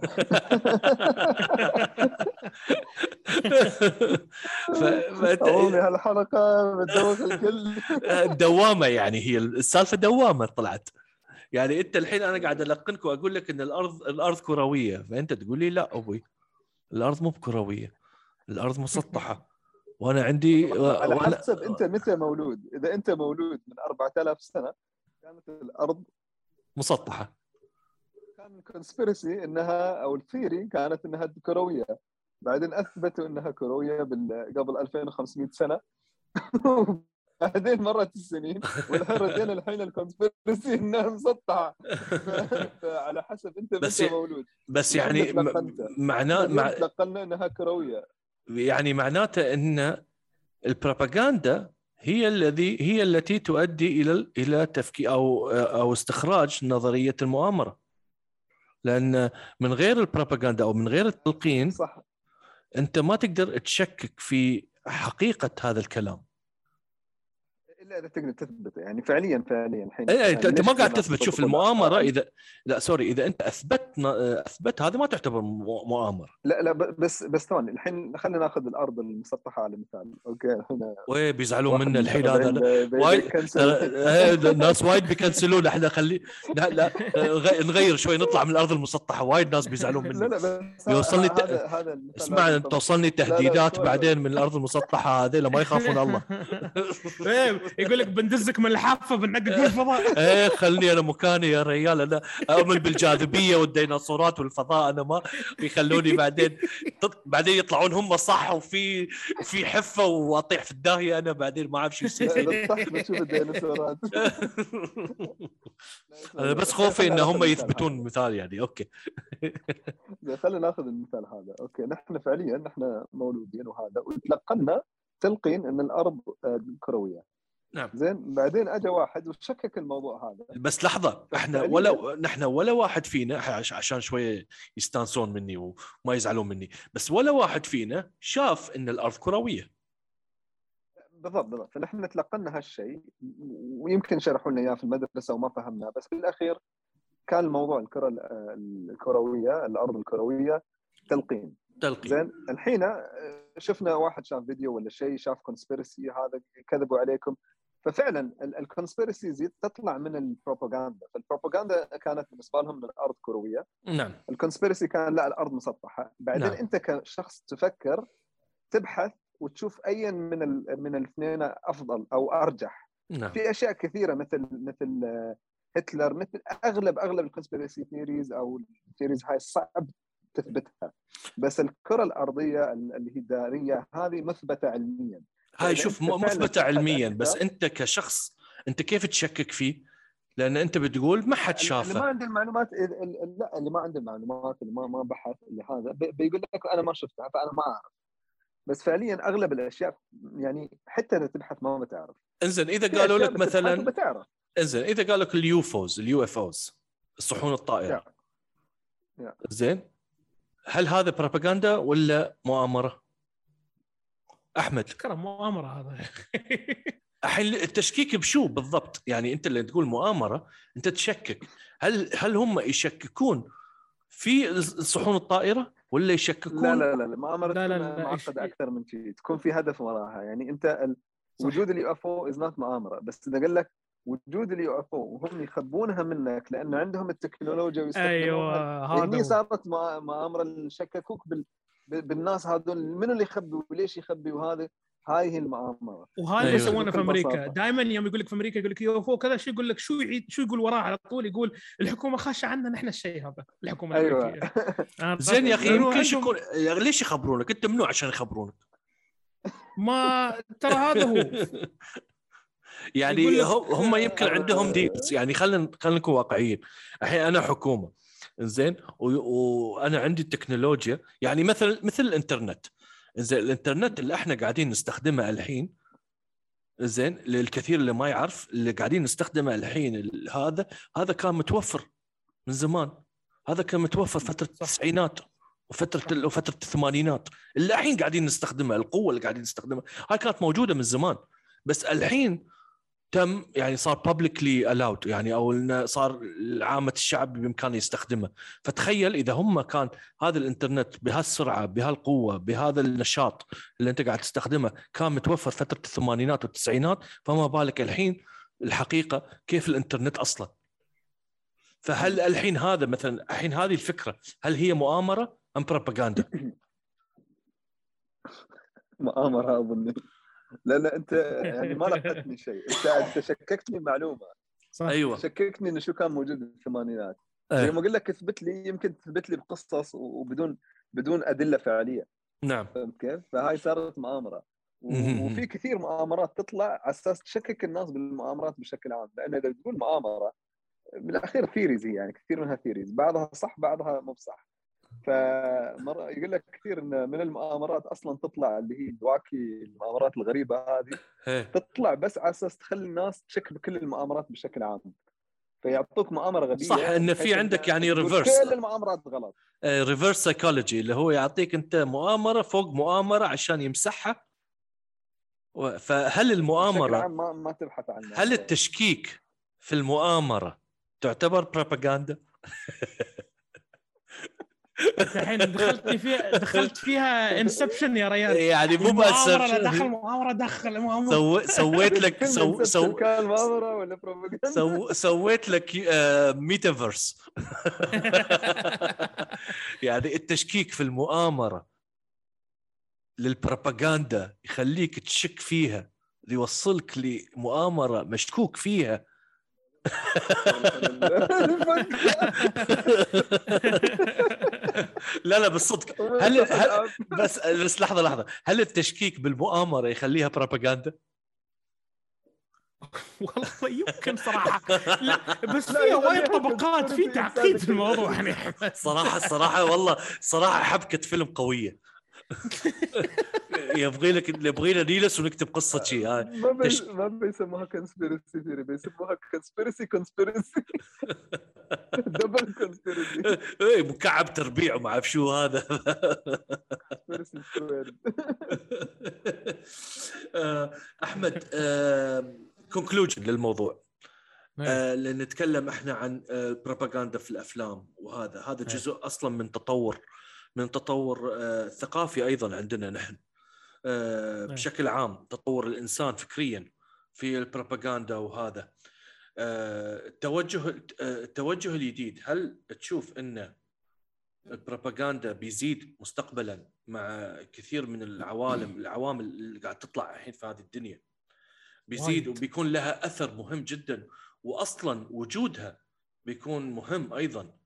ف... عمومي هالحلقه بتدوخ الكل. دوامه يعني هي السالفة دوامة طلعت. يعني أنت الحين أنا قاعد ألقنك وأقول لك إن الأرض الأرض كروية. فأنت تقول لي لا أبوي الأرض مو بكروية الأرض مسطحة. وأنا عندي على وأنا حسب أنت متى مولود. إذا أنت مولود من 4000 سنة كانت الأرض مسطحة. كان ال conspiracy إنها أو ال theory كانت إنها كروية. بعدين اثبتوا إنها كروية قبل 2500 سنة. بعدين مرت السنين والحين الحين ال conspiracy إنها مسطحة. فعلى حسب أنت بس مولود. بس يعني. معناه مع تلقنا إنها كروية. يعني معناته إن البروباغندا هي الذي هي التي تؤدي إلى إلى تفكير أو أو استخراج نظرية المؤامرة. لأن من غير البروباغندا أو من غير التلقين صح. أنت ما تقدر تشكك في حقيقة هذا الكلام. الا اذا تقدر تثبت. يعني فعليا فعليا الحين اي يعني أنت انت ليش ما قاعد تثبت؟ شوف المؤامرة؟ اذا لا sorry إذا أنت اثبت أثبت هذا ما تعتبر مؤامرة. لا لا بس بس ثواني الحين خلينا ناخذ الأرض المسطحة على مثال. okay هنا. وبيزعلون واحد منا الحين هذا وايد- بي cancel. آه، الناس وايد بي cancel ون. إحنا خلي لا لا نغير شوي نطلع من الأرض المسطحة. وايد ناس بيزعلون لا مني. لا بس يوصلني ت- هذا اسمع. توصلني لا، تهديدات. بعدين من الأرض المسطحة هذيلا ما يخافون الله. إيه، يقول لك بندزك من الحافة بنعقك من الفضاء. إيه خلني أنا مكاني يا ريال. أنا أؤمن بالجاذبية والديناصورات والفضاء. أنا ما يخلوني بعدين بعدين يطلعون هم صح وفي في حفة وأطيح في الداهية. أنا بعدين ما أعرف شو يصير. بتشوف الديناصورات. أنا بس خوفي إن هم يثبتون. مثال يعني. okay. خلينا ناخذ المثال هذا. okay. نحن فعليا نحن مولودين وهذا. وتلقنا تلقين إن الأرض آه، كروية. نعم. زين بعدين اجى واحد وشكك الموضوع هذا. بس لحظة إحنا ولا نحن ولا واحد فينا عش- عشان شوية يستانسون مني وما يزعلون مني بس ولا واحد فينا شاف إن الأرض كروية. بالضبط بالضبط. فنحن تلقنا هالشيء ويمكن شرحوا لنا إياه في المدرسة وما فهمناه بس بالاخير كان الموضوع الكرة ال- الكروية الأرض الكروية تلقين. تلقين. زين الحين آه، شفنا واحد شاف فيديو ولا شيء شاف كونسبيرسي هذا كذبوا عليكم. ففعلا ال conspiracies تطلع من البروباغندا. فالبروباغندا كانت بالنسبة لهم الأرض كروية. نعم. ال conspiracy كان لا الأرض مسطحة. بعدين نعم. أنت كشخص تفكر تبحث وتشوف أي من ال... من الاثنين أفضل أو أرجح. نعم. في أشياء كثيرة مثل مثل آه، هتلر مثل أغلب أغلب ال conspiracy theories أو ال theories هاي صعب تثبتها. بس الكرة الأرضية اللي هي الدائريه هذه مثبتة علميا. هاي شوف مثبته علميا بس أنت كشخص أنت كيف تشكك فيه؟ لأن أنت بتقول ما حد اللي ما شافه عنده المعلومات ال- ال- لا اللي ما عنده المعلومات اللي ما ما بحث اللي هذا بي- بيقول لك أنا ما شفتها فأنا ما أعرف بس فعليا أغلب الأشياء يعني حتى إذا تبحث ما بتعرف إنزين إذا قالوا لك مثلا وبتعرف إنزين إذا قالوا لك ال UFOs ال UFOs الصحون الطائرة يا. يا. زين هل هذا بروباغندا ولا مؤامرة؟ أحمد. كلام مؤامرة هذا. الحين التشكيك بشو بالضبط؟ يعني أنت اللي تقول مؤامرة أنت تشكك. هل هل هم يشككون في الصحون الطائرة ولا يشككون؟ لا لا لا لا مؤامرة لا، لا، تكون لا، معقدة أكثر من شيء تكون في هدف وراها. يعني أنت. وجود ال UFO is not مؤامرة. بس إذا قال لك وجود ال UFO وهم يخبونها منك لأن عندهم التكنولوجيا ويستخدمونها أيوه هذا. صارت مؤامرة شككوك بال... بالناس هذول منو اللي يخبي وليش يخبي وهذا؟ هاي هي المؤامره وهذا أيوة. اللي يسوونه في أمريكا. دائما يوم يقول لك في أمريكا يقول لك UFO كذا شو يقول لك؟ شو يعيد شو يقول وراه على طول؟ يقول الحكومة خاشة عنا نحن الشيء هذا الحكومة أيوه. الأمريكية. آه، زين يا أخي يمكن يكون ليش يخبرونك؟ أنت منو عشان يخبرونك؟ ما ترى هذا هو. يعني هم هم يمكن عندهم deals يعني خلينا خلينا نكون واقعيين. الحين أنا حكومة. زين وأنا عندي التكنولوجيا يعني مثل مثل الإنترنت. زين الإنترنت اللي إحنا قاعدين نستخدمه الحين زين للكثير اللي ما يعرف اللي قاعدين نستخدمه الحين ال- هذا هذا كان متوفر من زمان. هذا كان متوفر فترة التسعينات وفترة وفترة الثمانينات. اللي الحين قاعدين نستخدمها القوة اللي قاعدين نستخدمها هاي كانت موجودة من زمان. بس الحين تم يعني صار بابليكلي الاود يعني أو إنه صار عامة الشعب بإمكانه يستخدمه. فتخيل إذا هم كان هذا الإنترنت بهالسرعة بهالقوة بهذا النشاط اللي أنت قاعد تستخدمه كان متوفر فترة الثمانينات والتسعينات فما بالك الحين الحقيقة كيف الإنترنت أصلا؟ فهل الحين هذا مثلا الحين هذه الفكرة هل هي مؤامرة أم بروباغندا؟ مؤامرة أظن. لأن أنت يعني ما لقيتني شيء. انت أنت شككتني بمعلومه صح. أيوه. شككتني إنه شو كان موجود بالثمانينات. لما أقول لك اثبت لي يمكن تثبت لي بقصص وبدون بدون أدلة فعلية. نعم. فهمت كيف؟ فهاي صارت مؤامرة. وفي كثير مؤامرات تطلع على أساس تشكك الناس بالمؤامرات بشكل عام. لأن إذا تقول مؤامرة بالأخير theories هي يعني كثير منها theories بعضها صح بعضها مو بصح. فمرة يقول لك كثير إن من المؤامرات أصلا تطلع اللي هي ال wacky المؤامرات الغريبة هذه. تطلع بس على أساس تخلي الناس تشك بكل المؤامرات بشكل عام فيعطوك مؤامرة غبية صح، إن في عندك يعني reverse. كل المؤامرات غلط reverse psychology اللي هو يعطيك أنت مؤامرة فوق مؤامرة عشان يمسحها فهل المؤامرة ما ما تبحث عنها هل التشكيك في المؤامرة تعتبر بروباغندا؟ الحين دخلتني فيها دخلت فيها inception يا ريال يعني مو بس دخل مؤامرة دخل مؤامرة. سو... سويت لك سو... سو... كان مؤامرة ولا بروباغندا سو... سويت لك آه، ميتافيرس يعني التشكيك في المؤامرة للبروباغندا يخليك تشك فيها يوصلك لمؤامرة مشكوك فيها. لا لا بالصدق. هل, هل بس بس لحظة لحظة. هل التشكيك بالمؤامرة يخليها بروباغندا؟ والله يمكن صراحة. لا بس لا، فيها وايد طبقات في تعقيد في الموضوع يعني. صراحة صراحة والله صراحة حبكة فيلم قوية. يبغي لك يبغي لنا نيلس ونكتب قصة شيء هاي. ما بي... تش- ما بيسموها conspiracy theory بيسموها conspiracy conspiracy double conspiracy إيه مكعب تربيع وما أعرف شو هذا. آه، أحمد conclusion للموضوع. آه، لأن نتكلم إحنا عن بروباغندا في الأفلام وهذا. هذا أي. جزء أصلا من تطور من تطور آه، ثقافي أيضا عندنا نحن آه، أي. بشكل عام تطور الإنسان فكريا في البروباغندا وهذا آه، التوجه آه، التوجه الجديد هل تشوف إن البروباغندا بيزيد مستقبلا مع كثير من العوالم العوامل اللي قاعد تطلع الحين في هذه الدنيا بيزيد. وبيكون لها أثر مهم جدا واصلا وجودها بيكون مهم أيضا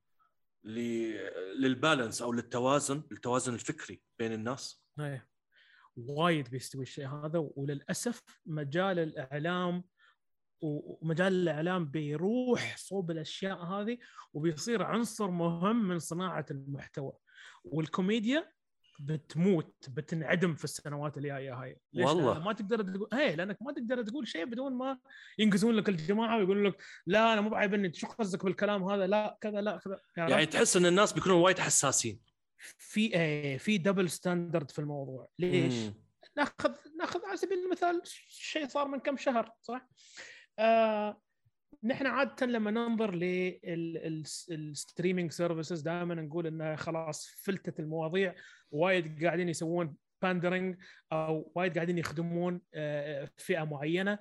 للبالانس أو للتوازن التوازن الفكري بين الناس إيه. وايد بيستوي الشيء هذا وللأسف مجال الإعلام ومجال الإعلام بيروح صوب الأشياء هذه وبيصير عنصر مهم من صناعة المحتوى والكوميديا بتموت بتنعدم في السنوات اللي جاية هاي؟ والله. ما تقدر تقول هي لأنك ما تقدر تقول شيء بدون ما ينقزون لك الجماعة ويقولون لك لا أنا مو بعيبني انت شو قصدك بالكلام هذا لا كذا لا كذا يعني تحس إن الناس بيكونون وايد حساسين في إيه في double standard في الموضوع ليش؟ مم. ناخذ ناخذ على سبيل المثال شيء صار من كم شهر صح؟ آه نحن عادة لما ننظر لل streaming services دائما نقول إنها خلاص فلتت المواضيع. وايد قاعدين يسوون pandering أو وايد قاعدين يخدمون آه، فئة معينة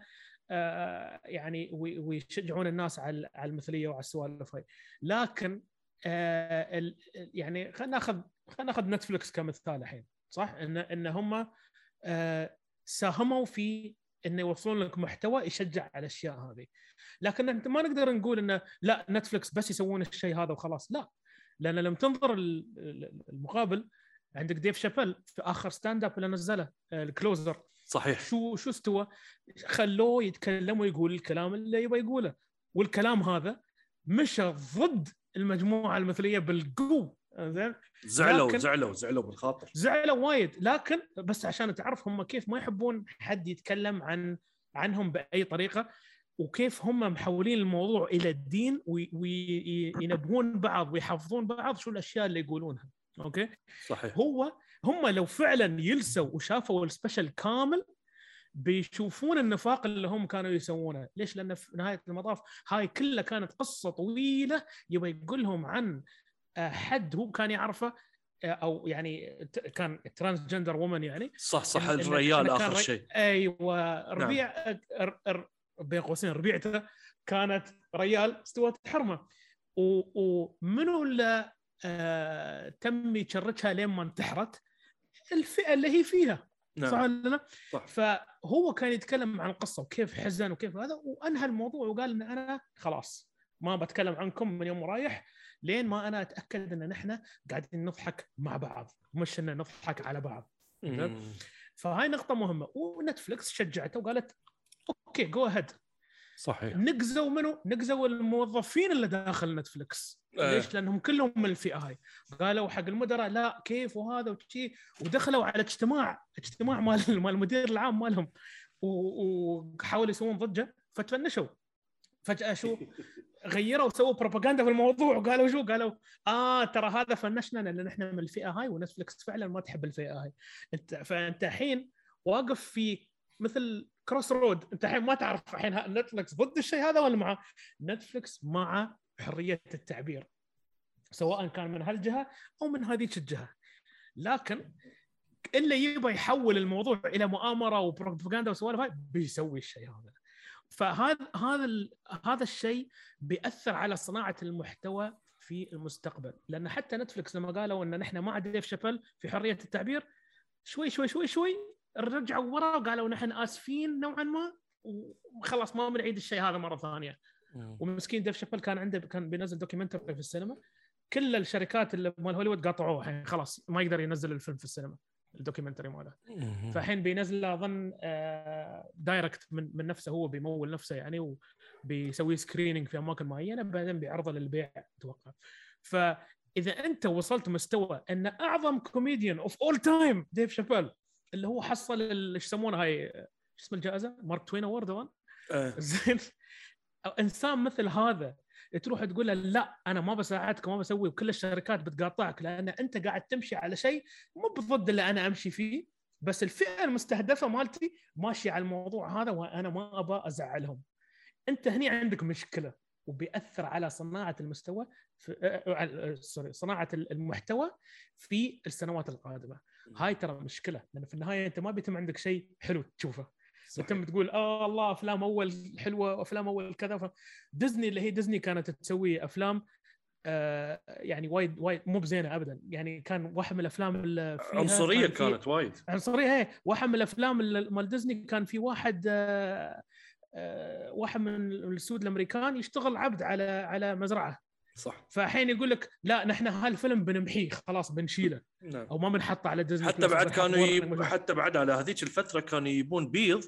آه، يعني وي- ويشجعون الناس على المثلية وعلى السوالف هاي. لكن آه، يعني خلينا ناخذ خلينا ناخذ نتفلكس كمثال الحين صح؟ ان إن هم ساهموا في إنه يوصلون لك محتوى يشجع على الأشياء هذه. لكن انت ما نقدر نقول إنه لا نتفلكس بس يسوون الشيء هذا وخلاص لا. لأن لما تنظر ال- ال- المقابل عندك ديف شابيل في آخر stand-up اللي نزله آه، The Closer صحيح. شو شو استوى؟ خلوه يتكلم ويقول الكلام اللي يبغى يقوله. والكلام هذا مشى ضد المجموعة المثلية بالقوة. زين؟ زعلوا زعلوا زعلوا بالخاطر. زعلوا وايد. لكن بس عشان تعرف هم كيف ما يحبون حد يتكلم عن عنهم بأي طريقة وكيف هم محولين الموضوع إلى الدين وينبهون بعض ويحفظون بعض شو الأشياء اللي يقولونها. okay؟ صحيح. هو هم لو فعلا يلسوا وشافوا ال special كامل بيشوفون النفاق اللي هم كانوا يسوونه. ليش؟ لأن في نهاية المطاف هاي كلها كانت قصة طويلة يبغى يقول لهم عن حد هو كان يعرفه آه، أو يعني كان transgender woman يعني. صح صح الريال آخر شيء. أيوه ربيع ر- ر- بين قوسين ربيعته كانت ريال استوت حرمة. ومنو اللي آه تم يشركها لين ما انتحرت؟ الفئة اللي هي فيها. صح نعم ولا لا؟ صح. فهو كان يتكلم عن القصة وكيف حزن وكيف هذا وأنهى الموضوع وقال إن أنا خلاص ما بتكلم عنكم من يوم ورايح لين ما أنا أتأكد إن نحن قاعدين نضحك مع بعض مش إن نضحك على بعض. فهاي نقطة مهمة. ونتفلكس شجعته وقالت okay go ahead صحيح. نقزوا منو؟ نقزوا الموظفين اللي داخل نتفلكس آه. ليش؟ لأنهم كلهم من الفئة هاي. قالوا حق المدراء لا كيف وهذا وشي. ودخلوا على اجتماع اجتماع مال مال المدير العام مالهم. وحاولوا يسوون ضجة فتفنشوا. فجأة شو؟ غيروا وسووا بروباغندا في الموضوع وقالوا شو؟ قالوا آه ترى هذا فنشنا لأن إحنا من الفئة هاي ونتفلكس فعلا ما تحب الفئة هاي. أنت فأنت الحين واقف في مثل crossroad أنت الحين ما تعرف الحين نتفلكس ضد الشيء هذا ولا معه نتفلكس مع حرية التعبير سواء كان من هالجهة أو من هذيك الجهة. لكن اللي يبغى يحول الموضوع إلى مؤامرة وبروباغندا وسوالف هاي بيسوي الشيء هذا. فهذا هذا هذا الشيء بيأثر على صناعة المحتوى في المستقبل. لأن حتى نتفلكس لما قالوا إن نحن مع ديف شابيل في حرية التعبير شوي شوي شوي شوي رجعوا ورا وقالوا نحن آسفين نوعا ما وخلاص ما بنعيد الشيء هذا مرة ثانية. مم. ومسكين ديف شابيل كان عنده كان بينزل documentary في السينما. كل الشركات اللي مال هوليوود قاطعوه الحين خلاص ما يقدر ينزل الفيلم في السينما. ال documentary ماله. فالحين بينزل أظن آه، direct من من نفسه هو بيمول نفسه يعني وبيسوي screening في أماكن معينة بعدين بيعرضه للبيع أتوقع فإذا أنت وصلت مستوى أن أعظم comedian of all time ديف شابيل اللي هو حصل إيش يسمونها هاي شو اسم الجائزة؟ مارك توين award آه. زين إنسان مثل هذا تروح تقول له لا أنا ما بساعدك ما بسوي وكل الشركات بتقاطعك لأن أنت قاعد تمشي على شيء مو بالضد اللي أنا أمشي فيه بس الفئة المستهدفة مالتي ماشية على الموضوع هذا وأنا ما ابى أزعلهم. أنت هني عندك مشكلة وبيأثر على صناعة المستوى في آه، آه، sorry صناعة المحتوى في السنوات القادمة. هاي ترى مشكلة لأن في النهاية أنت ما بيتم عندك شيء حلو تشوفه. بتم تقول آه الله أفلام أول حلوة وافلام أول كذا ف... ديزني اللي هي ديزني كانت تسوي أفلام آه يعني وايد وايد مو بزينة ابدا. يعني كان واحد من الأفلام اللي فيها عنصرية كان كانت وايد. عنصرية هي واحد من الأفلام مال ديزني كان في واحد آه آه واحد من السود الأمريكان يشتغل عبد على على مزرعة. صح. فالحين يقول لك لا نحن هالفيلم بنمحيه خلاص بنشيله. نعم. أو ما بنحطه على ديزني حتى بعد كانوا يب... حتى بعد على هذيك الفترة كانوا يبون بيض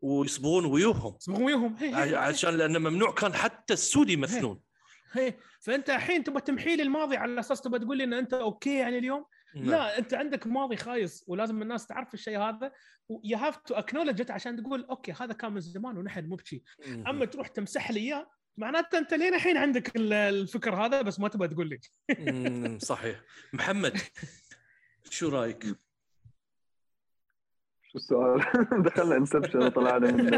ويصبغون ويوهم. هي هي هي. عشان لأنه ممنوع كان حتى السود يمثلون هي. فأنت الحين تبغى تمحي لي الماضي على أساس تبغى تقول لي إن أنت okay يعني اليوم؟ نعم. لا أنت عندك ماضي خايس ولازم الناس تعرف الشيء هذا. you have to acknowledge عشان تقول okay هذا كان من زمان ونحن مو بشي. أما تروح تمسح لي إياه معناته أنت لين الحين عندك ال- الفكر هذا بس ما تبغى تقول لي. صحيح. محمد شو رأيك؟ شو السؤال؟ دخلنا Inception وطلعنا من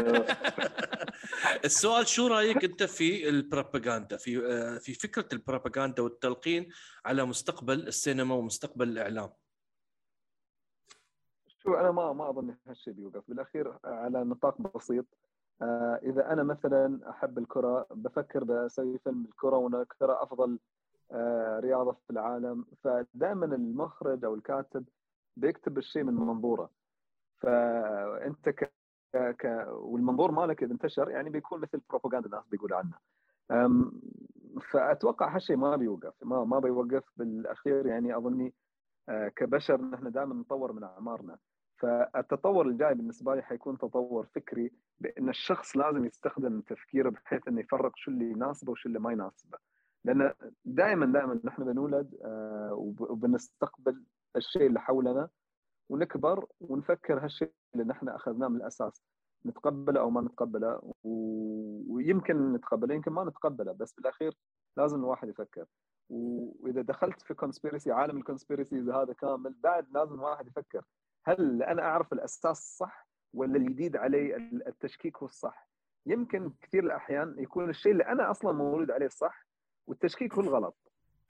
السؤال شو رأيك أنت في البروباغندا؟ في آه، في فكرة البروباغندا والتلقين على مستقبل السينما ومستقبل الإعلام؟ شو أنا ما ما أظن هالشيء بيوقف. بالأخير على نطاق بسيط إذا أنا مثلا أحب الكرة بفكر بسوي فيلم الكرة وان الكره أفضل آه، رياضة في العالم فدائما المخرج أو الكاتب بيكتب الشيء من منظوره. فأنت ك... ك... والمنظور مالك إذا انتشر يعني بيكون مثل بروباغندا الناس بيقولوا عنها أم، فأتوقع هالشيء ما بيوقف ما ما بيوقف. بالأخير يعني أظني آه، كبشر نحن دائما نطور من أعمارنا. فالتطور الجاي بالنسبة لي حيكون تطور فكري بأن الشخص لازم يستخدم تفكيره بحيث إنه يفرق شو اللي يناسبه وشو اللي ما يناسبه. لأن دائما دائما نحن بنولد آه، وب- وبنستقبل الشيء اللي حولنا ونكبر ونفكر هالشيء اللي نحن أخذناه من الأساس نتقبله أو ما نتقبله ويمكن نتقبله يمكن ما نتقبله بس بالأخير لازم الواحد يفكر. وإذا دخلت في conspiracy عالم ال conspiracies هذا كامل بعد لازم الواحد يفكر. هل أنا أعرف الأساس صح ولا الجديد علي التشكيك هو الصح؟ يمكن كثير الأحيان يكون الشيء اللي أنا أصلا مولود عليه الصح والتشكيك هو الغلط.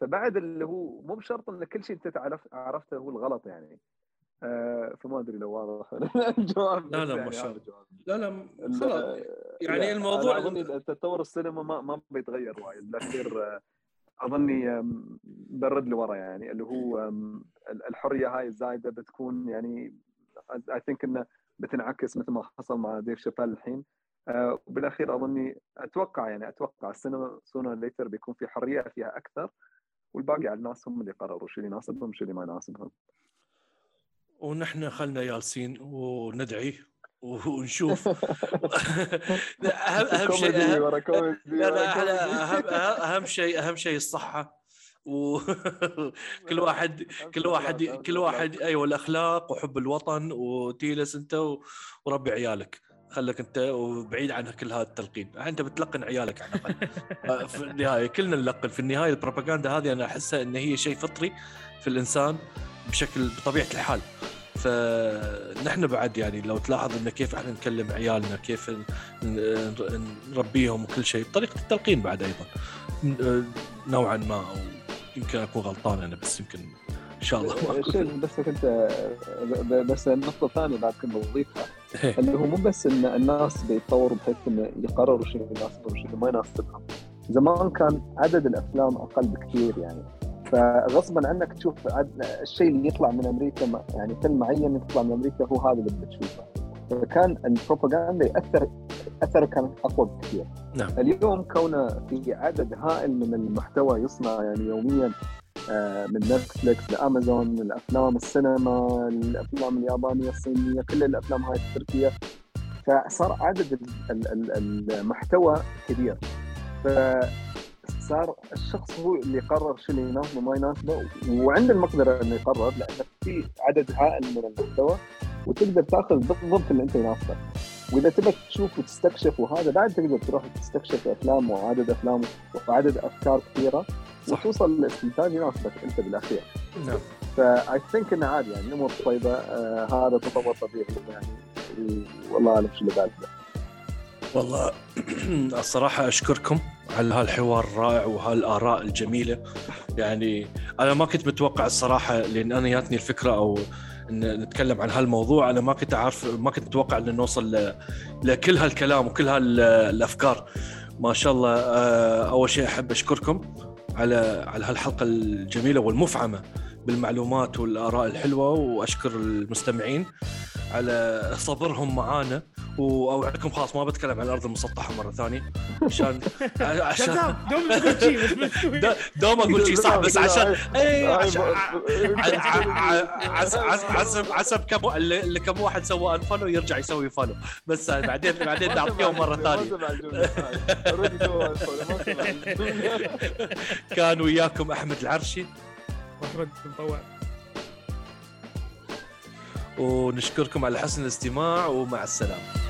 فبعد اللي هو مو بشرط إن كل شيء أنت تعرف عرفته هو الغلط يعني. آه فما أدري لو واضح الجواب لا، لا، ما شاء الله. لا لا خلاص. يعني الموضوع- اظني تطور السينما ما ما بيتغير وايد بالاخير آه، أظني برد لورا يعني اللي هو الحرية هاي الزايدة بتكون يعني I think إنه بتنعكس مثل ما حصل مع ديف شابيل الحين. آه، وبالأخير أظني أتوقع يعني أتوقع السينما sooner or later بيكون في حرية فيها أكثر والباقي على الناس هم اللي يقرروا شو اللي يناسبهم شو اللي ما يناسبهم. ونحن خلنا جالسين وندعي ونشوف. اهم أهم شيء أهم لا لا. اهم اهم شيء أهم شيء الصحة. وكل واحد كل واحد كل واحد أيوه الأخلاق وحب الوطن وتيلس أنت وربي عيالك. خليك أنت وبعيد عن كل هذا التلقين. أنت بتلقن عيالك على الأقل. آه، في النهاية كلنا نلقن. في النهاية البروباغندا هذه أنا أحسها إن هي شيء فطري في الإنسان بشكل بطبيعة الحال. فنحن بعد يعني لو تلاحظ إن كيف إحنا نكلم عيالنا كيف نربيهم وكل شيء بطريقه التلقين بعد أيضا. ن- نوعا ما أو يمكن أكون غلطان أنا بس يمكن إن شاء الله ما بس كنت بس النقطة الثانية بعد كنت بضيفها إيه. اللي هو مو بس إن الناس بيتطوروا بحيث انه يقرروا شو يناسبهم وشو ما يناسبهم. زمان كان عدد الأفلام أقل بكثير يعني. فغصبا عنك تشوف الشيء اللي يطلع من أمريكا يعني فيلم معين يطلع من أمريكا هو هذا اللي بتشوفه. فكان البروباغندا ياثر أثره كان أقوى بكثير. نعم. اليوم كونه في عدد هائل من المحتوى يصنع يعني يوميا آه، من نتفلكس لأمازون الافلام السينما الافلام اليابانية الصينية كل الأفلام هاي التركية. فصار عدد ال- ال- ال- المحتوى كبير. فصار الشخص هو اللي يقرر شو اللي يناسبه وما يناسبه وعنده المقدرة إنه يقرر لأن في عدد هائل من المحتوى وتقدر تأخذ بالضبط اللي أنت يناسبك. وإذا تبغى تشوف وتستكشف وهذا بعد تقدر تروح تستكشف أفلام وعدد أفلام وعدد أفكار كثيرة صح. وتوصل لاستنتاج يناسبك أنت بالأخير. نعم. فاي ثينك إنه عادي يعني الأمور طيبة آه هذا تطور طبيعي يعني والله أعلم شو اللي بعد. والله الصراحة أشكركم على هالحوار الرائع وهالآراء الجميلة. يعني أنا ما كنت متوقع الصراحة لأن أنا جاتني الفكرة أو إن نتكلم عن هالموضوع أنا ما كنت أعرف ما كنت متوقع أن نوصل لكل هالكلام وكل هالأفكار. ما شاء الله آه، أول شيء أحب أشكركم على على هالحلقة الجميلة والمفعمة بالمعلومات والآراء الحلوة وأشكر المستمعين. على صبرهم معانا وأوعدكم خلاص ما بتكلم عن الأرض المسطحة مرة ثانية. عشان عشان دوم تقول شيء دوم أقول شيء صح بس عشان اي عشان عس- عس- حسب حسب كم اللي اللي كم واحد سوى unfollow يرجع يسوي follow بس بعدين بعدين نعطيهم مرة ثانية. كان وياكم أحمد العرشي. محمد مطوع ونشكركم على حسن الاستماع ومع السلامة.